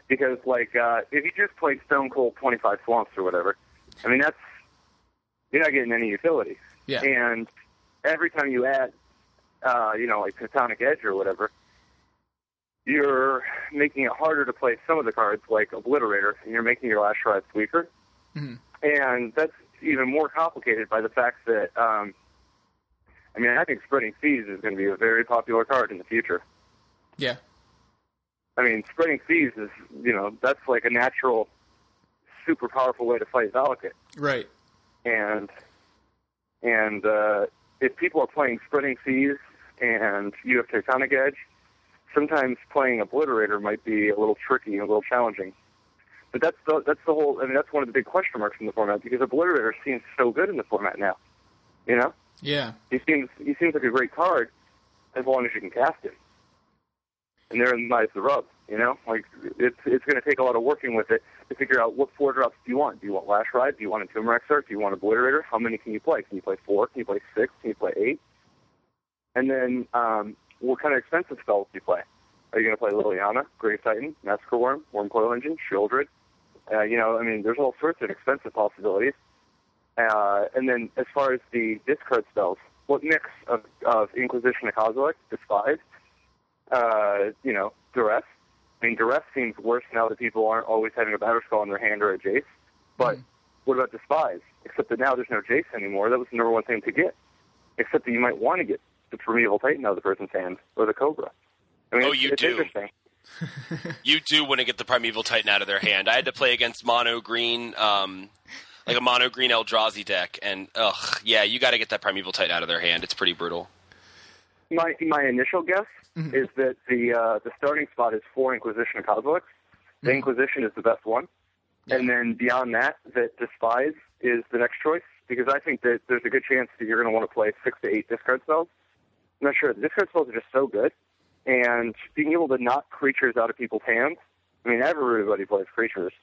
because, like, uh, if you just play Stone Cold Twenty Five Swamps or whatever, I mean that's you're not getting any utility. Yeah. And every time you add, uh, you know, like Tectonic Edge or whatever, you're making it harder to play some of the cards like Obliterator, and you're making your Lashwrithes weaker. Mhm. And that's even more complicated by the fact that, um, I mean, I think Spreading Seas is going to be a very popular card in the future. Yeah. I mean, spreading seas is, you know, that's like a natural, super powerful way to fight Valakut. Right. And and uh, if people are playing spreading seas and you have Tectonic Edge, sometimes playing Obliterator might be a little tricky and a little challenging. But that's the that's the whole. I mean, that's one of the big question marks in the format because Obliterator seems so good in the format now. You know, Yeah. he seems he seems like a great card as long as you can cast him. And therein lies the rub, you know. Like it's it's going to take a lot of working with it to figure out what four drops do you want. Do you want Lashwrithe? Do you want Entomber Exarch? Do you want Obliterator? How many can you play? Can you play four? Can you play six? Can you play eight? And then um, what kind of expensive spells do you play? Are you going to play Liliana, Grave Titan, Massacre Wurm, Worm Coil Engine, Sheoldred? Uh, you know, I mean, there's all sorts of expensive possibilities. Uh, and then as far as the discard spells, what mix of, of Inquisition Kozilek, Despise, uh, you know, Duress? I mean, Duress seems worse now that people aren't always having a Batterskull in their hand or a Jace. But what about Despise? Except that now there's no Jace anymore. That was the number one thing to get. Except that you might want to get the Primeval Titan out of the person's hand or the Cobra. I mean, Oh, it's, you it's do. interesting. You do want to get the Primeval Titan out of their hand. I had to play against mono green, um, like a mono green Eldrazi deck, and ugh, yeah, you got to get that Primeval Titan out of their hand. It's pretty brutal. My my initial guess is that the uh, the starting spot is four Inquisition of Kozilek. The Inquisition is the best one, and then beyond that, that Despise is the next choice because I think that there's a good chance that you're going to want to play six to eight discard spells. I'm not sure. The discard spells are just so good, and being able to knock creatures out of people's hands. I mean, everybody plays creatures,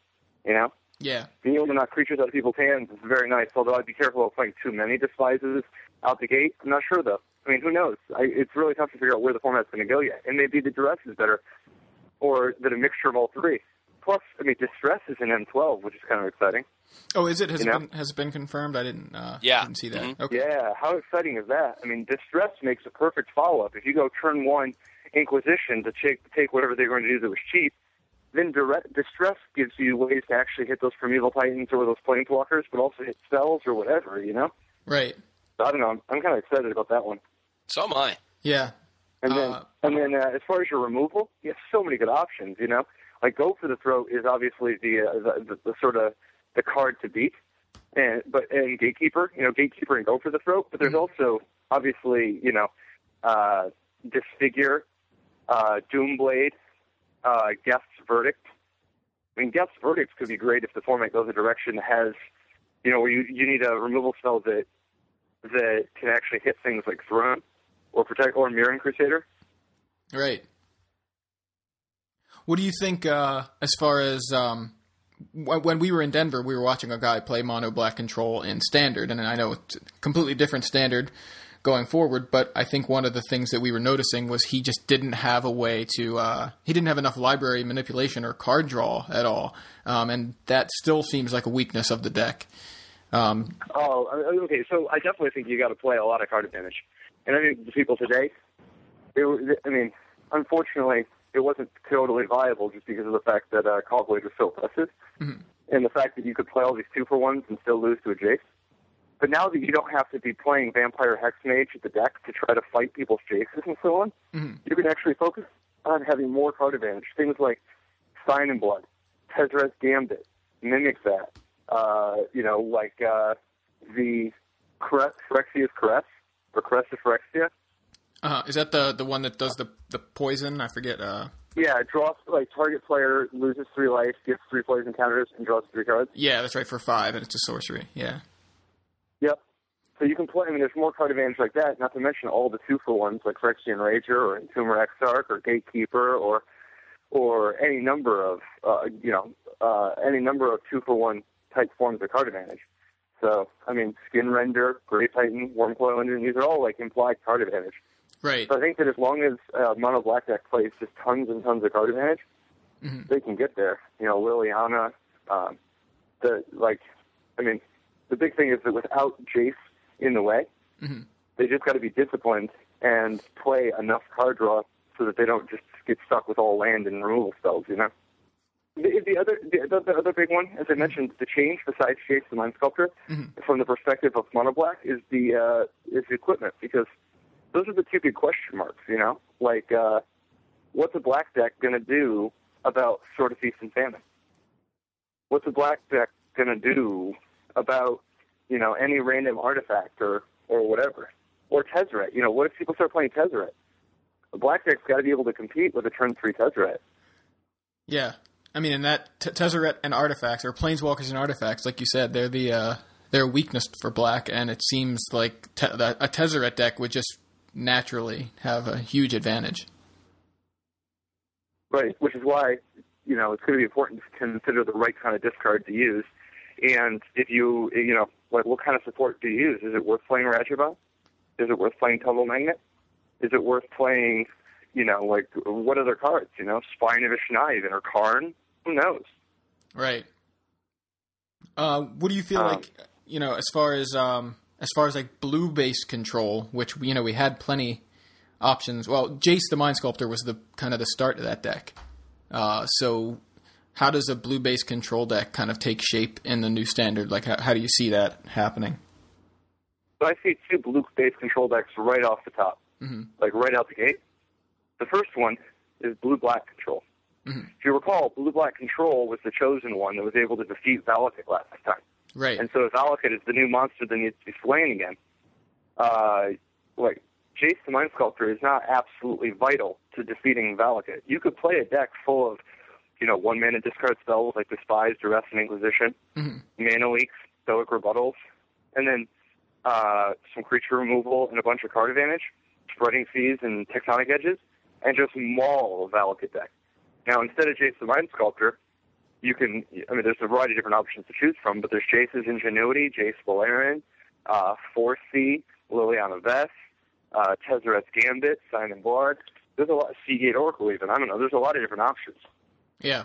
you know Yeah. being able to knock creatures out of people's hands is very nice. Although I'd be careful of playing too many despises out the gate. I'm not sure though. I mean, who knows? I, it's really tough to figure out where the format's going to go yet. And maybe the duress is better, or that a mixture of all three. plus, I mean, Distress is in M12, which is kind of exciting. Oh, is it? Has it been has it been confirmed? I didn't. Uh, Yeah. didn't see that. Mhm. Okay. Yeah, how exciting is that? I mean, Distress makes a perfect follow-up. If you go turn one Inquisition to take take whatever they're going to do that was cheap, then direct, Distress gives you ways to actually hit those Primeval Titans or those Planeswalkers, but also hit spells or whatever, you know? Right. So I don't know. I'm, I'm kind of excited about that one. So am I. Yeah. And then, Uh, and then uh, as far as your removal, you have so many good options. You know, like go for the throat is obviously the uh, the, the, the sort of the card to beat, and but and gatekeeper, you know, gatekeeper and go for the throat. But there's also obviously you know, uh, disfigure, uh, doomblade, uh, Geth's Verdict. I mean, Geth's Verdict could be great if the format goes a direction that has, you know, where you you need a removal spell that that can actually hit things like throne or protect or Mirran Crusader. Right. What do you think uh, as far as um, wh- when we were in Denver, we were watching a guy play mono black control in standard, and I know it's a completely different standard going forward. But I think one of the things that we were noticing was he just didn't have a way to. Uh, he didn't have enough library manipulation or card draw at all, um, and that still seems like a weakness of the deck. Um, Oh, uh, okay. So I definitely think you got to play a lot of card advantage, and I think the people today, it, was- I mean, unfortunately, it wasn't totally viable just because of the fact that uh, Caw-Blade was so oppressive, and the fact that you could play all these two for ones and still lose to a Jace. But now that you don't have to be playing Vampire Hexmage at the deck to try to fight people's Jaces and so on, you can actually focus on having more card advantage. Things like Sign in Blood, Tezzeret's Gambit, Mimic that. Uh, you know, like uh, the Cre- Phyrexia's Caress, of Phyrexia. uh, is that the the one that does the the poison? I forget. Uh, Yeah, it draws, like, target player loses three life, gets three poison counters, and draws three cards. yeah, that's right for five, and it's a sorcery. Yeah. Yep. So you can play, I mean, there's more card advantage like that, not to mention all the two for ones like Phyrexian Rager or Entomber Exarch or Gatekeeper or or any number of, uh, you know, uh, any number of two for one type forms of card advantage. So, I mean, Skin Render, Grave Titan, Wurmcoil Engine, these are all like implied card advantage. Right. So I think that as long as uh, Mono Black Deck plays just tons and tons of card advantage, they can get there. You know, Liliana, um, the like, I mean, the big thing is that without Jace in the way, they just got to be disciplined and play enough card draw so that they don't just get stuck with all land and removal spells. You know. The, the other, the, the, the other big one, as I mentioned, the change besides Jace the Mind Sculptor, from the perspective of Mono Black, is the uh, is the equipment because those are the two big question marks. You know, like uh, what's a black deck going to do about Sword of Feast and Famine? What's a black deck going to do about you know any random artifact or or whatever or Tezzeret? You know, what if people start playing Tezzeret? A black deck's got to be able to compete with a turn three Tezzeret. Yeah, I mean, and that t- Tezzeret and artifacts, or planeswalkers and artifacts, like you said, they're the uh, they're a weakness for black, and it seems like te- a Tezzeret deck would just naturally have a huge advantage. Right, which is why, you know, it's going to be important to consider the right kind of discard to use. And if you, you know, like what kind of support do you use? Is it worth playing Ratchet Bomb? Is it worth playing Tumble Magnet? Is it worth playing, you know, like what other cards? You know, Spine of Ish Sah even or Karn? Who knows? Right. Uh, what do you feel Um, like? You know, as far as um, as far as like blue based control, which you know we had plenty options. Well, Jace the Mind Sculptor was the kind of the start of that deck. Uh, so, how does a blue based control deck kind of take shape in the new standard? Like, how, how do you see that happening? So I see two blue-based control decks right off the top, like right out the gate. The first one is blue-black control. If you recall, blue-black control was the chosen one that was able to defeat Valakut last time. Right. And so if Valakut is the new monster that needs to be slain again, uh, like Jace the Mind Sculptor is not absolutely vital to defeating Valakut. You could play a deck full of, you know, one mana discard spells like Despise, Duress, and Inquisition, mana leaks, Stoic Rebuttals, and then uh, some creature removal and a bunch of card advantage, spreading seas and tectonic edges, and just maul a Valakut deck. Now, instead of Jace the Mind Sculptor, you can, I mean, there's a variety of different options to choose from, but there's Jace's Ingenuity, Jace Beleren, uh, Foresee, Liliana Vess, uh, Tezzeret's Gambit, Sign in Blood. There's a lot, of Seagate Oracle even. I don't know. There's a lot of different options. yeah.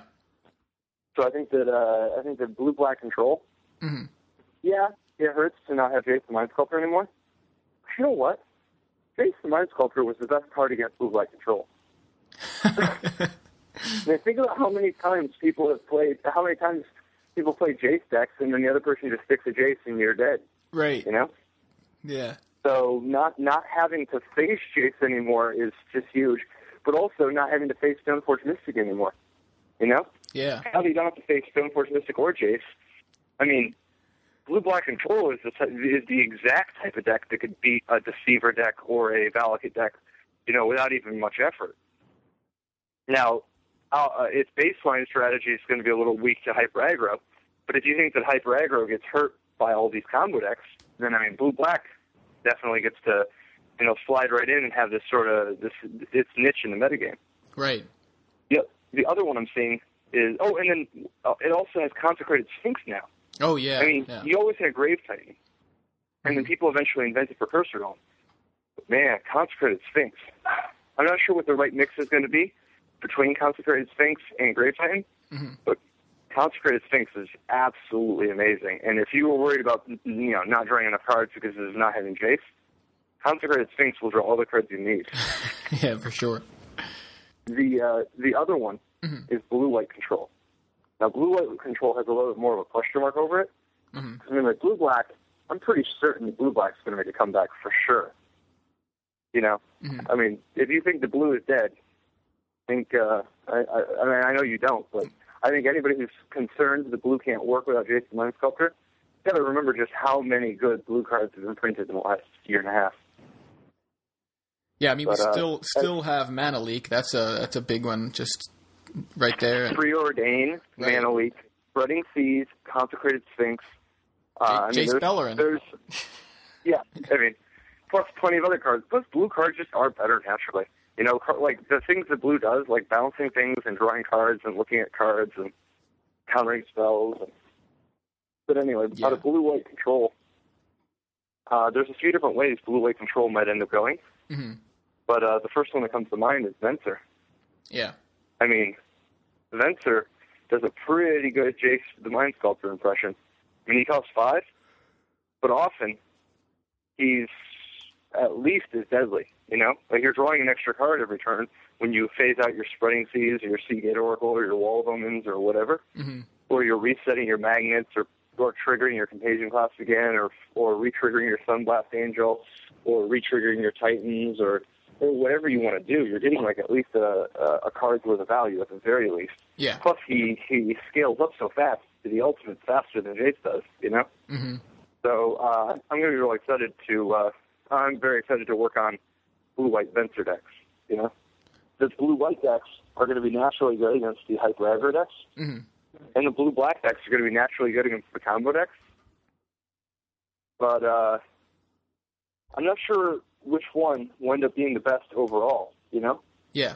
So I think that uh, I think that blue black control. Mm-hmm. Yeah, it hurts to not have Jace the Mind Sculptor anymore. But you know what? Jace the Mind Sculptor was the best card against blue black control. I mean, think about how many times people have played, how many times people play Jace decks, and then the other person just sticks a Jace and you're dead. Right. You know. Yeah. So not not having to face Jace anymore is just huge, but also not having to face Stoneforge Mystic anymore. You know. Yeah. Now that you don't have to face Stoneforge Mystic or Jace, I mean, Blue Black Control is the is the exact type of deck that could beat a Deceiver deck or a Valakut deck, you know, without even much effort. Now, uh, its baseline strategy is going to be a little weak to Hyper Aggro, but if you think that Hyper Aggro gets hurt by all these combo decks, then I mean, Blue Black definitely gets to, you know, slide right in and have this sort of this its niche in the metagame. Right. Yep. The other one I'm seeing is oh, and then uh, it also has Consecrated Sphinx now. Oh yeah. I mean, yeah. you always had Grave Titan, and then people eventually invented Precursor Dome. Man, Consecrated Sphinx. I'm not sure what the right mix is going to be between Consecrated Sphinx and Grave Titan, but Consecrated Sphinx is absolutely amazing. And if you were worried about you know not drawing enough cards because of not having Jace, Consecrated Sphinx will draw all the cards you need. yeah, for sure. The uh, the other one is blue light control. Now, blue light control has a little bit more of a question mark over it. Mhm. I mean, like blue black, I'm pretty certain blue black's going to make a comeback for sure. You know, I mean, if you think the blue is dead, think uh, I, I, I mean I know you don't, but I think anybody who's concerned the blue can't work without Jason Mind Sculptor, got to remember just how many good blue cards have been printed in the last year and a half. Yeah, I mean, But, we uh, still still have Mana Leak. That's a that's a big one, just right there. Preordain, Right. Mana Leak, Spreading Seas, Consecrated Sphinx. Uh, J- I mean, Jace Beleren. There's, yeah, I mean, plus plenty of other cards. Plus, blue cards just are better naturally. You know, like the things that blue does, like balancing things and drawing cards and looking at cards and countering spells. And, but anyway, Yeah. out of blue white control, uh, there's a few different ways blue white control might end up going. hmm But uh, the first one that comes to mind is Venser. Yeah. I mean, Venser does a pretty good Jace the Mind Sculptor impression. I mean, he costs five, but often he's at least as deadly. You know, like you're drawing an extra card every turn when you phase out your Spreading Seas or your Seagate Oracle or your Wall of Omens or whatever, hmm or you're resetting your magnets or or triggering your Contagion Clasp again, or or retriggering your Sunblast Angel, or retriggering your Titans, or or whatever you want to do. You're getting like at least a a, a card's worth of value at the very least. Yeah. Plus, he he scales up so fast to the ultimate faster than Jace does. You know. hmm So uh, I'm going to be really excited to. Uh, I'm very excited to work on blue white Venser decks. You know, the blue white decks are going to be naturally good against the hyper aggro decks, hmm and the blue black decks are going to be naturally good against the combo decks. But uh, I'm not sure which one will end up being the best overall. You know, Yeah.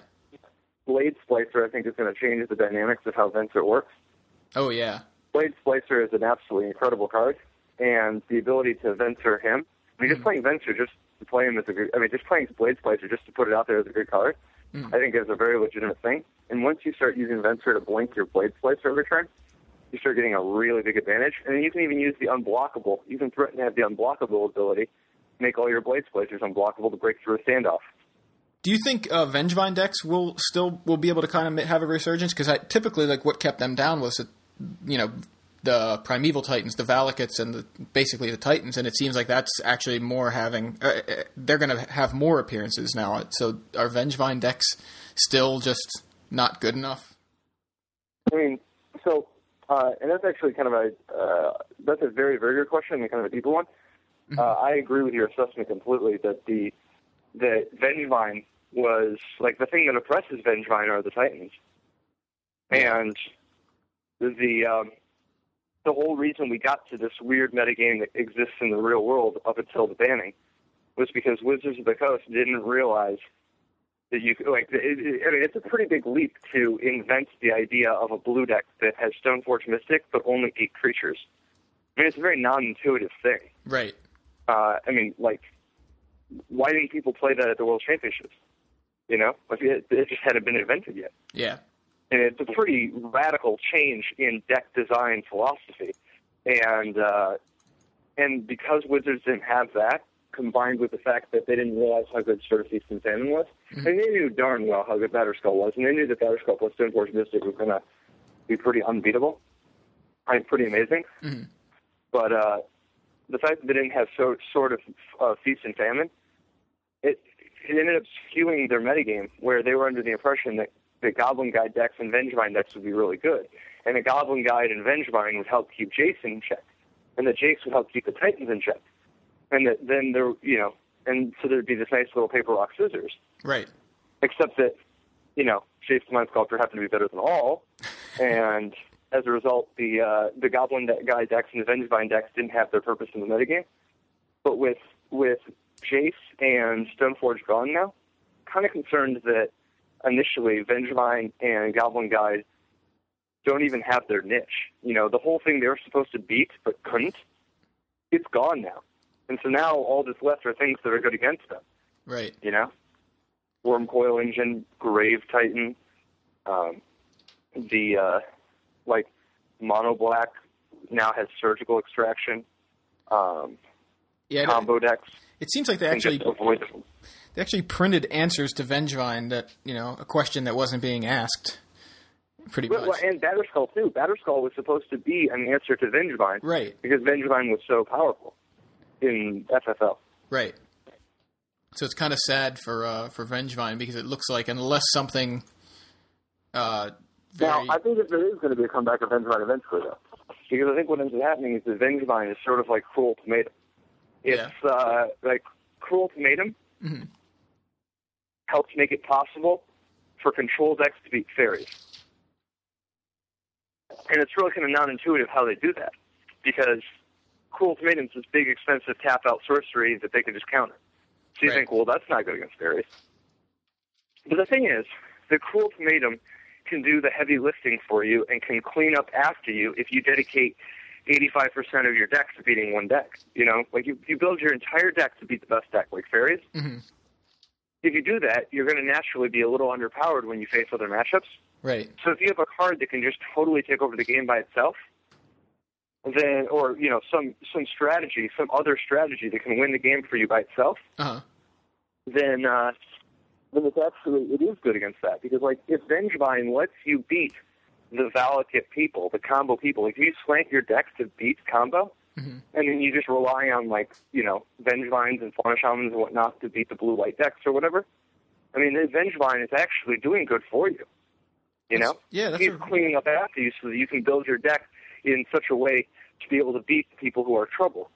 Blade Splicer I think is going to change the dynamics of how Venser works. Oh yeah. Blade Splicer is an absolutely incredible card, and the ability to Venser him. I mean, just playing Venser just play him as a good. I mean, just playing Blade Splicer just to put it out there as a good card. I think is a very legitimate thing. And once you start using Venser to blink your Blade Splicer every turn, you start getting a really big advantage. And then you can even use the unblockable. You can threaten to have the unblockable ability, make all your Blade Splicers unblockable to break through a standoff. Do you think uh, Vengevine decks will still will be able to kind of have a resurgence? Because I typically, like what kept them down was, that, you know, the primeval titans, the Valakuts, and the, basically the titans. And it seems like that's actually more having. Uh, uh, they're going to have more appearances now. So are Vengevine decks still just not good enough? I mean, so, uh, and that's actually kind of a uh, that's a very very good question and kind of a deeper one. Uh, I agree with your assessment completely that the that Vengevine was like the thing that oppresses Vengevine are the Titans, and the um, the whole reason we got to this weird metagame that exists in the real world up until the banning was because Wizards of the Coast didn't realize that you could- like it, it, I mean it's a pretty big leap to invent the idea of a blue deck that has Stoneforge Mystic but only eight creatures. I mean it's a very non-intuitive thing. Right. Uh, I mean like why didn't people play that at the World Championships? You know, like it, it just hadn't been invented yet. Yeah. And it's a pretty radical change in deck design philosophy. And uh, and because Wizards didn't have that, combined with the fact that they didn't realize how good Sword of Feast and Famine was, and they knew darn well how good Batterskull was, and they knew that Batterskull plus Stoneforge Mystic was going to be pretty unbeatable, I mean, pretty amazing. But uh, the fact that they didn't have so, Sword of uh, Feast and Famine, it, it ended up skewing their metagame, where they were under the impression that the Goblin Guide decks and Vengevine decks would be really good, and the Goblin Guide and Vengevine would help keep Jason in check, and the Jace would help keep the Titans in check, and that then there, you know, and so there'd be this nice little paper rock scissors. Right. Except that, you know, Jace the Mind Sculptor happened to be better than all, and as a result, the uh, the Goblin de- Guy decks and the Vengevine decks didn't have their purpose in the metagame. But with with Jace and Stoneforge gone now, kind of concerned that initially Vengevine and Goblin Guide don't even have their niche. You know, the whole thing they were supposed to beat but couldn't, it's gone now. And so now all that's left are things that are good against them Right. you know, Worm Coil Engine, Grave Titan, um, the uh, like Mono Black now has surgical extraction, um, Yeah. it- combo decks. It seems like they actually avoid them. They actually printed answers to Vengevine that you know a question that wasn't being asked. Pretty Well, much. well, and Batterskull too. Batterskull was supposed to be an answer to Vengevine Right. because Vengevine was so powerful in FFL. Right. So it's kind of sad for uh, for Vengevine because it looks like unless something uh, very Now, I think that there is going to be a comeback of Vengevine eventually, though. Because I think what ends up happening is that Vengevine is sort of like Cruel Ultimatum. It's uh, like Cruel Ultimatum Mhm. Helps make it possible for control decks to beat fairies. And it's really kind of non-intuitive how they do that. Because Cruel Ultimatum is this big, expensive tap-out sorcery that they can just counter. So you Right. think, well, that's not good against fairies. But the thing is, the Cruel Ultimatum can do the heavy lifting for you and can clean up after you if you dedicate 85% of your deck to beating one deck. You know, like you, you build your entire deck to beat the best deck, like fairies. Mhm. If you do that, you're going to naturally be a little underpowered when you face other matchups. right. So if you have a card that can just totally take over the game by itself, then, or you know, some some strategy, some other strategy that can win the game for you by itself, Uh huh. then uh, then it's actually it is good against that because like if Vengevine lets you beat the Valakut people, the combo people, if you slant your deck to beat combo, Mhm. and then you just rely on like you know Vengevines and Fauna Shamans and whatnot to beat the blue white decks or whatever. I mean, the Vengevine is actually doing good for you. You know, yeah, that's he's a- cleaning up after you so that you can build your deck in such a way to be able to beat people who are trouble.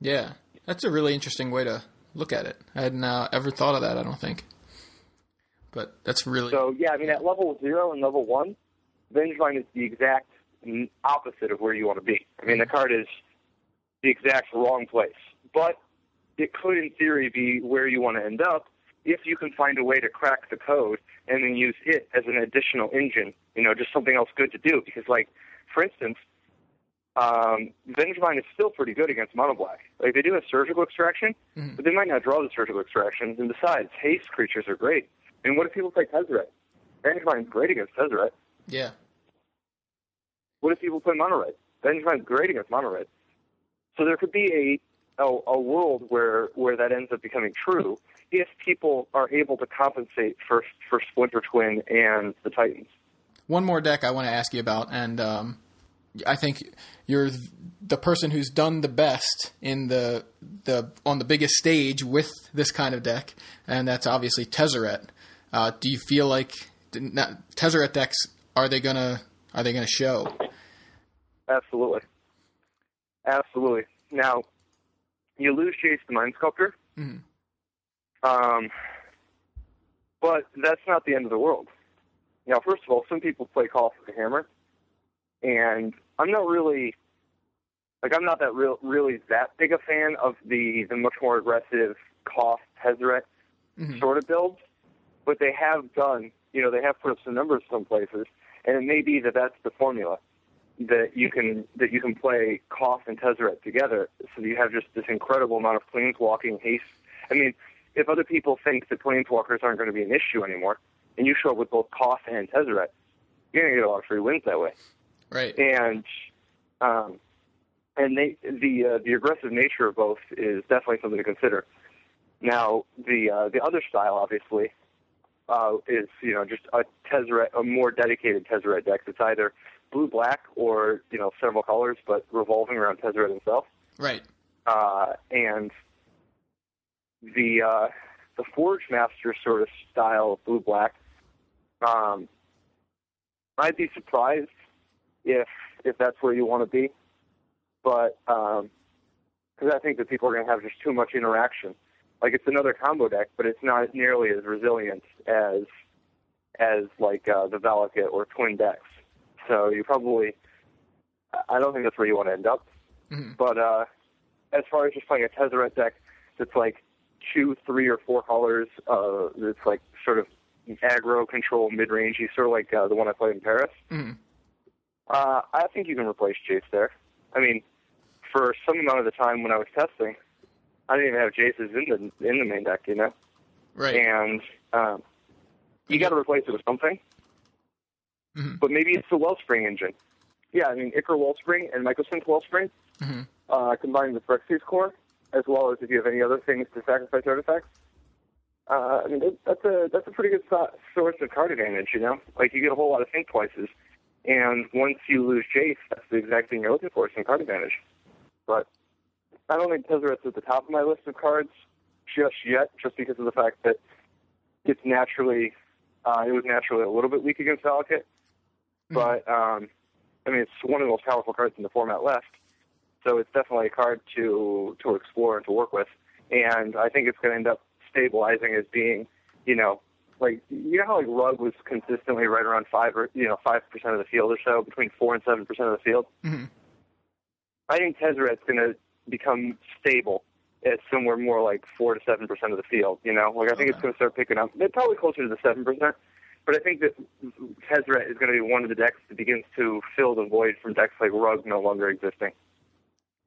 Yeah, that's a really interesting way to look at it. I hadn't uh, ever thought of that. I don't think, but that's really So yeah, I mean at level zero and level one, Vengevine is the exact opposite of where you want to be. I mean the card is the exact wrong place, but it could in theory be where you want to end up if you can find a way to crack the code and then use it as an additional engine. You know, just something else good to do. Because like, for instance. Um, Vengevine is still pretty good against Mono Black. Like they do a surgical extraction, but they might not draw the surgical extractions. And besides, haste creatures are great. And what if people play Tezzeret? Vengevine's great against Tezzeret. yeah, What if people play Mono Red? Vengevine's great against Mono Red. So there could be a, a a world where where that ends up becoming true if people are able to compensate for for Splinter Twin and the Titans. one more deck I want to ask you about, and um, I think you're the person who's done the best in the the on the biggest stage with this kind of deck, and that's obviously Tezzeret. Uh, do you feel like Tezzeret decks are they gonna are they gonna show? Absolutely. Absolutely. Now, you lose Jace the Mind Sculptor. Mhm. Um, but that's not the end of the world. Now, first of all, some people play Call for the Hammer, and I'm not really, like, I'm not that real, really that big a fan of the the much more aggressive Koth Tezzeret Mhm. sort of builds. But they have done, you know, they have put up some numbers some places, and it may be that that's the formula that you can that you can play Koth and Tezzeret together, so you have just this incredible amount of planeswalking haste. I mean, if other people think that planeswalkers aren't going to be an issue anymore, and you show up with both Koth and Tezzeret, you're gonna get a lot of free wins that way. Right. And um, and they, the uh, the aggressive nature of both is definitely something to consider. Now, the uh, the other style, obviously, uh, is you know just a Tezzeret, a more dedicated Tezzeret deck. It's either blue black or you know several colors, but revolving around Tezzeret himself. Right. Uh, and the uh, the Forge Master sort of style of blue black. Um, I'd be surprised if if that's where you want to be, but because I think that people are going to have just too much interaction. Like it's another combo deck, but it's not nearly as resilient as as like uh, the Valakut or Twin decks. So you probably, I don't think that's where you want to end up. Mhm. But uh, as far as just playing a Tezzeret deck that's like two, three, or four colors, uh, that's like sort of aggro control mid rangey, sort of like uh, the one I played in Paris. Mhm. Uh, I think you can replace Jace there. I mean, for some amount of the time when I was testing, I didn't even have Jaces in the in the main deck, you know. Right. And um, you got to replace it with something. Mhm. But maybe it's the Wellspring engine. Yeah, I mean, Ichor Wellspring and Mycosynth Wellspring Mhm. uh, combined with Phyrexi's core, as well as if you have any other things to sacrifice artifacts. Uh, I mean, that's a that's a pretty good so- source of card advantage. You know, like you get a whole lot of think twices, and once you lose Jace, that's the exact thing you're looking for, some card advantage. But I don't think Tezzeret's at the top of my list of cards just yet, just because of the fact that it's naturally uh, it was naturally a little bit weak against Valakut. But um, I mean, it's one of the most powerful cards in the format left. So it's definitely a card to to explore and to work with. And I think it's going to end up stabilizing as being, you know, like you know how like Rug was consistently right around five or you know five percent of the field or so, between four and seven percent of the field. Mhm. I think Tezzeret's going to become stable at somewhere more like four to seven percent of the field. You know, like I think it's going to start picking up. It's probably closer to the seven percent. But I think that Tezzeret is going to be one of the decks that begins to fill the void from decks like Rug no longer existing.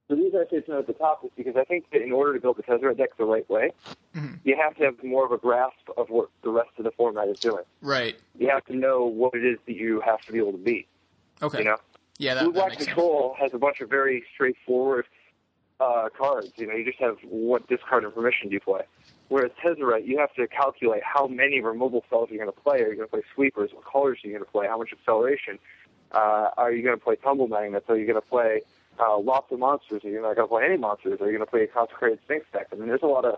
The reason I say it's not at the top is because I think that in order to build the Tezzeret deck the right way, Mhm. you have to have more of a grasp of what the rest of the format is doing. Right. You have to know what it is that you have to be able to beat. Okay. You know, Yeah, Blue that, that Black makes sense. Control has a bunch of very straightforward uh, cards. You know, you just have what discard and permission do you play. Whereas Tezzeret, you have to calculate how many removal spells you're going to play. Are you going to play sweepers? What colors are you going to play? How much acceleration? Uh, are you going to play tumble magnets? Are you going to play uh, lots of monsters? Are you not going to play any monsters? Are you going to play a consecrated sphinx deck? I mean, there's a lot of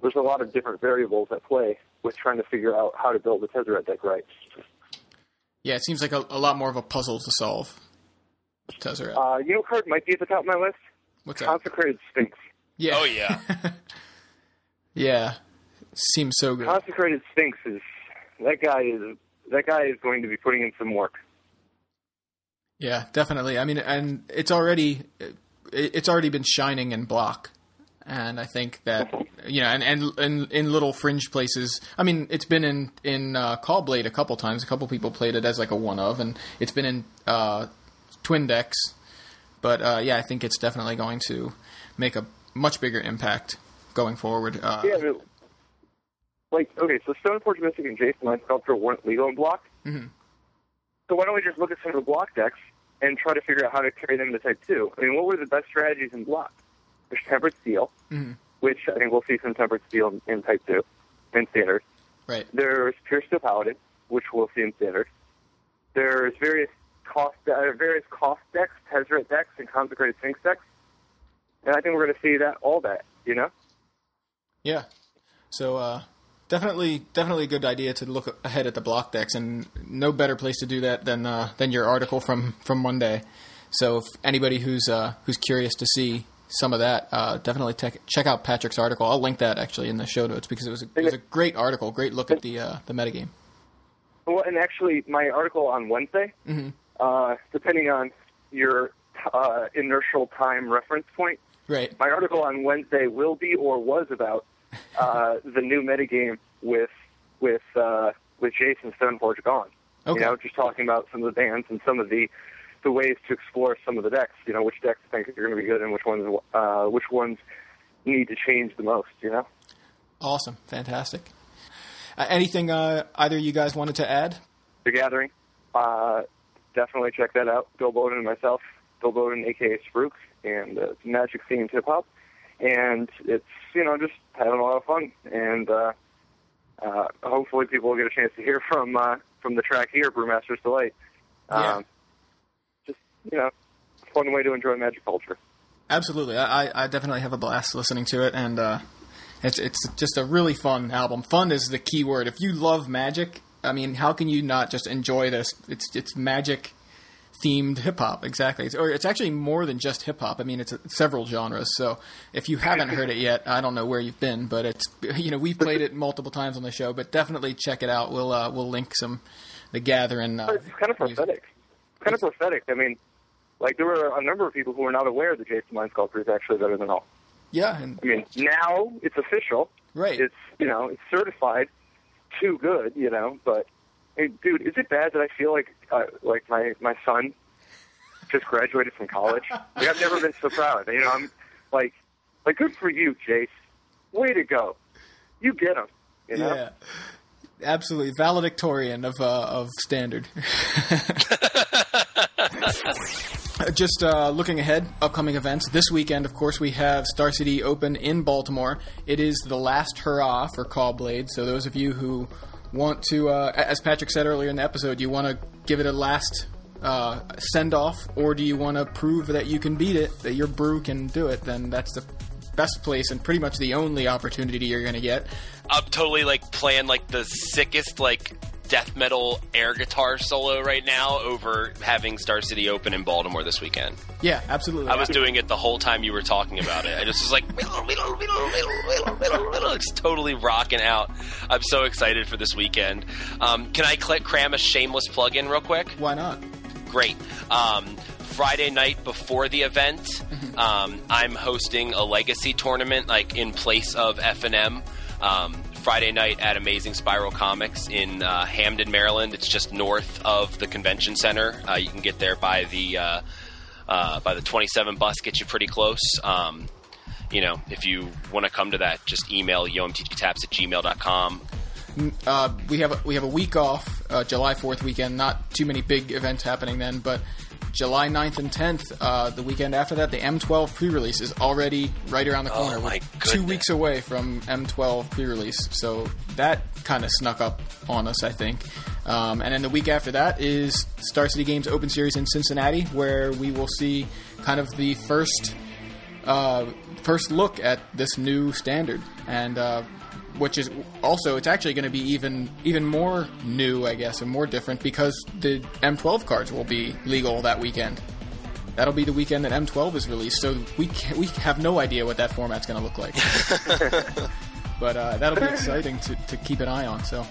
there's a lot of different variables at play with trying to figure out how to build the Tezzeret deck right. Yeah, it seems like a, a lot more of a puzzle to solve. Tezzeret. Uh, you know, what card might be at the top of my list. What's that? Consecrated Sphinx. Yeah. Oh yeah. yeah. Seems so good. Consecrated Sphinx is that guy is that guy is going to be putting in some work. Yeah, definitely. I mean, and it's already it's already been shining in block, and I think that you know, and and, and in little fringe places. I mean, it's been in in uh, Caw-Blade a couple times. A couple people played it as like a one of, and it's been in uh, twin decks. But uh, yeah, I think it's definitely going to make a much bigger impact going forward. Uh, Yeah, but, like okay, so Stoneforge Mystic and Jason Mind Sculptor weren't legal in block. Mhm. So why don't we just look at some of the block decks and try to figure out how to carry them to Type Two? I mean, what were the best strategies in block? There's Tempered Steel, Mhm. which I think we'll see some Tempered Steel in, in Type Two, in Standard. Right. There's Pure Steel Paladin, which we'll see in Standard. There's various cost uh, various cost decks, Tezzeret decks, and Consecrated Sphinx decks. And I think we're going to see that all that, you know. Yeah. So uh, definitely, definitely a good idea to look ahead at the block decks, and no better place to do that than uh, than your article from from Monday. So if anybody who's uh, who's curious to see some of that, uh, definitely tech check out Patrick's article. I'll link that actually in the show notes because it was a, it was a great article, great look at the uh, the metagame. Well, and actually, my article on Wednesday, Mhm. uh, depending on your uh, inertial time reference point, Right. my article on Wednesday will be or was about uh, the new metagame with with uh, with Jason Stoneforge gone. Okay. You know, just talking about some of the bands and some of the the ways to explore some of the decks. You know, which decks I think are going to be good and which ones uh, which ones need to change the most. You know. Awesome. Fantastic. uh, anything uh, either you guys wanted to add? The Gathering. Uh, definitely check that out. Bill Bowden and myself, Bill Bowden, aka Spruik, and uh, magic themed hip hop, and it's you know just having a lot of fun, and uh, uh, hopefully people will get a chance to hear from uh, from the track here, Brewmaster's Delight. Yeah. Um, just you know, fun way to enjoy magic culture. Absolutely, I, I- I definitely have a blast listening to it, and uh, it's it's just a really fun album. Fun is the key word. If you love magic, I mean, how can you not just enjoy this? It's it's magic themed hip hop, exactly. It's, or it's actually more than just hip hop. I mean, it's uh, several genres. So if you haven't heard it yet, I don't know where you've been, but it's you know we've played it multiple times on the show, but definitely check it out. We'll uh, we'll link some the gathering. Uh, It's kind of prophetic. Kind of prophetic. I mean, like there were a number of people who were not aware that Jace the Mind Sculptor is actually better than all. Yeah, and I mean, now it's official. right. It's you know it's certified too good. You know, but hey, dude, is it bad that I feel like uh, like my my son just graduated from college? like I've never been so proud. You know, I'm like like good for you, Jace. Way to go. You get him. You know. Yeah, absolutely valedictorian of uh, of standard. Just uh, looking ahead, upcoming events this weekend. Of course, we have Star City Open in Baltimore. It is the last hurrah for Caw-Blade. So those of you who want to, uh, as Patrick said earlier in the episode, you want to give it a last uh, send off, or do you want to prove that you can beat it, that your brew can do it? Then that's the best place and pretty much the only opportunity you're going to get. I'm totally like playing like the sickest like death metal air guitar solo right now over having Star City Open in Baltimore this weekend. Yeah, absolutely. I was doing it the whole time you were talking about it. I just was like, it's totally rocking out. I'm so excited for this weekend. Um, can I cl- cram a shameless plug in real quick? Why not? Great. Um, Friday night before the event, Mm-hmm. um, I'm hosting a legacy tournament, like in place of F and M. Um, Friday night at Amazing Spiral Comics in uh, Hampden, Maryland. It's just north of the convention center. Uh, you can get there by the uh, uh, by the 27 bus. Get you pretty close. Um, you know, if you want to come to that, just email yomtgtaps at gmail.com. Uh, we have a, we have a week off, uh, July Fourth weekend. Not too many big events happening then, but July 9th and tenth, uh, the weekend after that, the M12 pre-release is already right around the corner. Oh, my We're two weeks away from M12 pre-release, so that kind of snuck up on us, I think. Um, and then the week after that is Star City Games Open Series in Cincinnati, where we will see kind of the first uh, first look at this new standard, and uh, which is also it's actually going to be even even more new, I guess, and more different because the M12 cards will be legal that weekend. That'll be the weekend that M12 is released, so we can, we have no idea what that format's going to look like. but uh, that'll be exciting to, to keep an eye on. So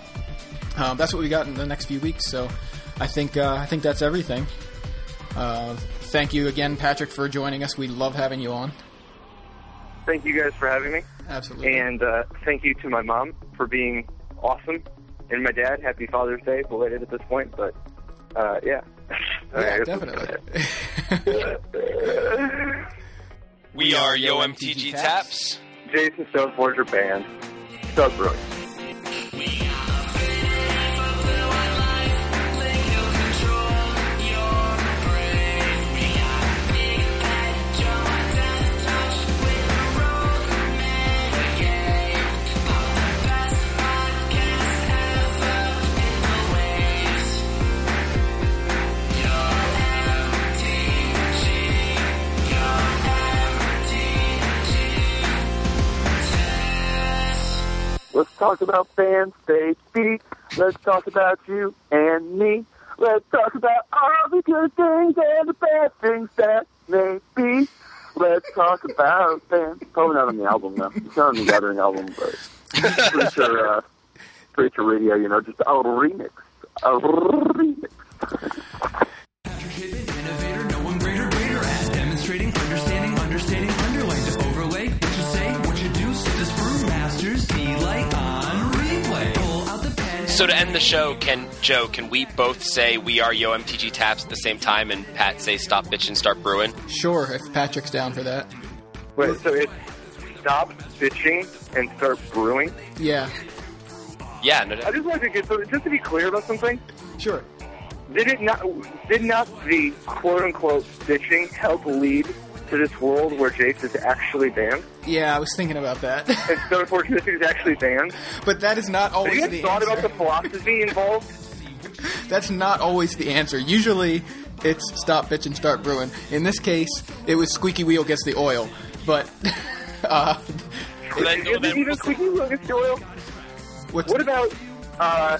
um, that's what we got in the next few weeks. So I think uh, I think that's everything. Uh, thank you again, Patrick, for joining us. We love having you on. Thank you guys for having me. Absolutely. And uh, thank you to my mom for being awesome. And my dad, happy Father's Day, belated at this point, but uh, yeah. yeah, Alright, definitely. We are Yo MTG Taps. Jason Stoneforger Band. Start brewing. Let's talk about fans, baby. Let's talk about you and me. Let's talk about all the good things and the bad things that may be. Let's talk about fans. Probably not on the album, though. It's not on the Gathering album, but sure, uh, sure radio, you know, just a remix. A remix. Patrick Hibben, innovator, no one greater, greater at demonstrating, understanding, understanding, underlying to overlay what you say, what you do, so this brewmasters be like on replay. Pull out the pen. So to end the show, can Joe, can we both say we are Yo MTG Taps at the same time, and Pat say stop bitching, start brewing? sure, if Patrick's down for that. Wait, so it's stop bitching and start brewing? Yeah. Yeah, no, I just wanted to get so just to be clear about something. Sure. Did it not? Did not the quote unquote bitching help lead to this world where Jace is actually banned? Yeah, I was thinking about that. And Stoneforge Mystic is actually banned. but that is not Have always you guys the thought answer. about the philosophy involved? That's not always the answer. Usually, it's stop bitching, start brewing. In this case, it was squeaky wheel gets the oil. But uh, Well, then- Is it even squeaky wheel against the oil? what's What about uh,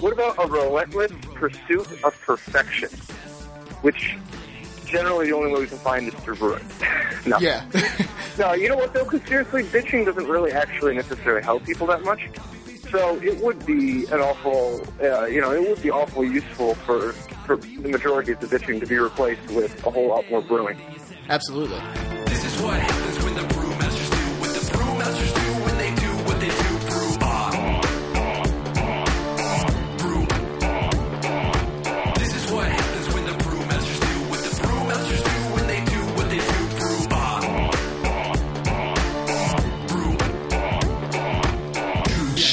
what about a relentless pursuit of perfection, which generally the only way we can find is through brewing. no. yeah? No, you know what though? Because seriously, bitching doesn't really actually necessarily help people that much. So it would be an awful, uh, you know, it would be awfully useful for for the majority of the bitching to be replaced with a whole lot more brewing. Absolutely. This is what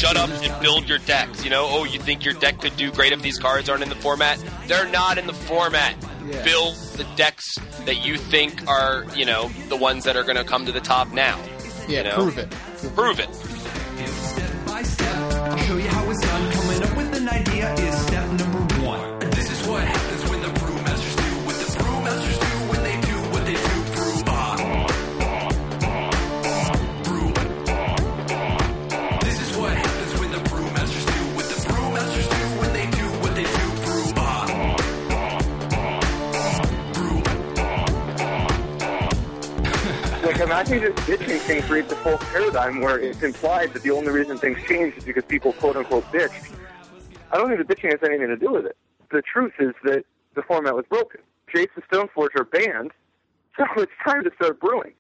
shut up and build your decks. You know, oh, you think your deck could do great if these cards aren't in the format? They're not in the format. Yeah. Build the decks that you think are, you know, the ones that are going to come to the top now. Yeah, You know? prove it. Prove it. Step by Like, imagine this bitching thing creates a full paradigm where it's implied that the only reason things change is because people quote unquote bitched. I don't think the bitching has anything to do with it. The truth is that the format was broken. Jace and Stoneforge are banned, so it's time to start brewing.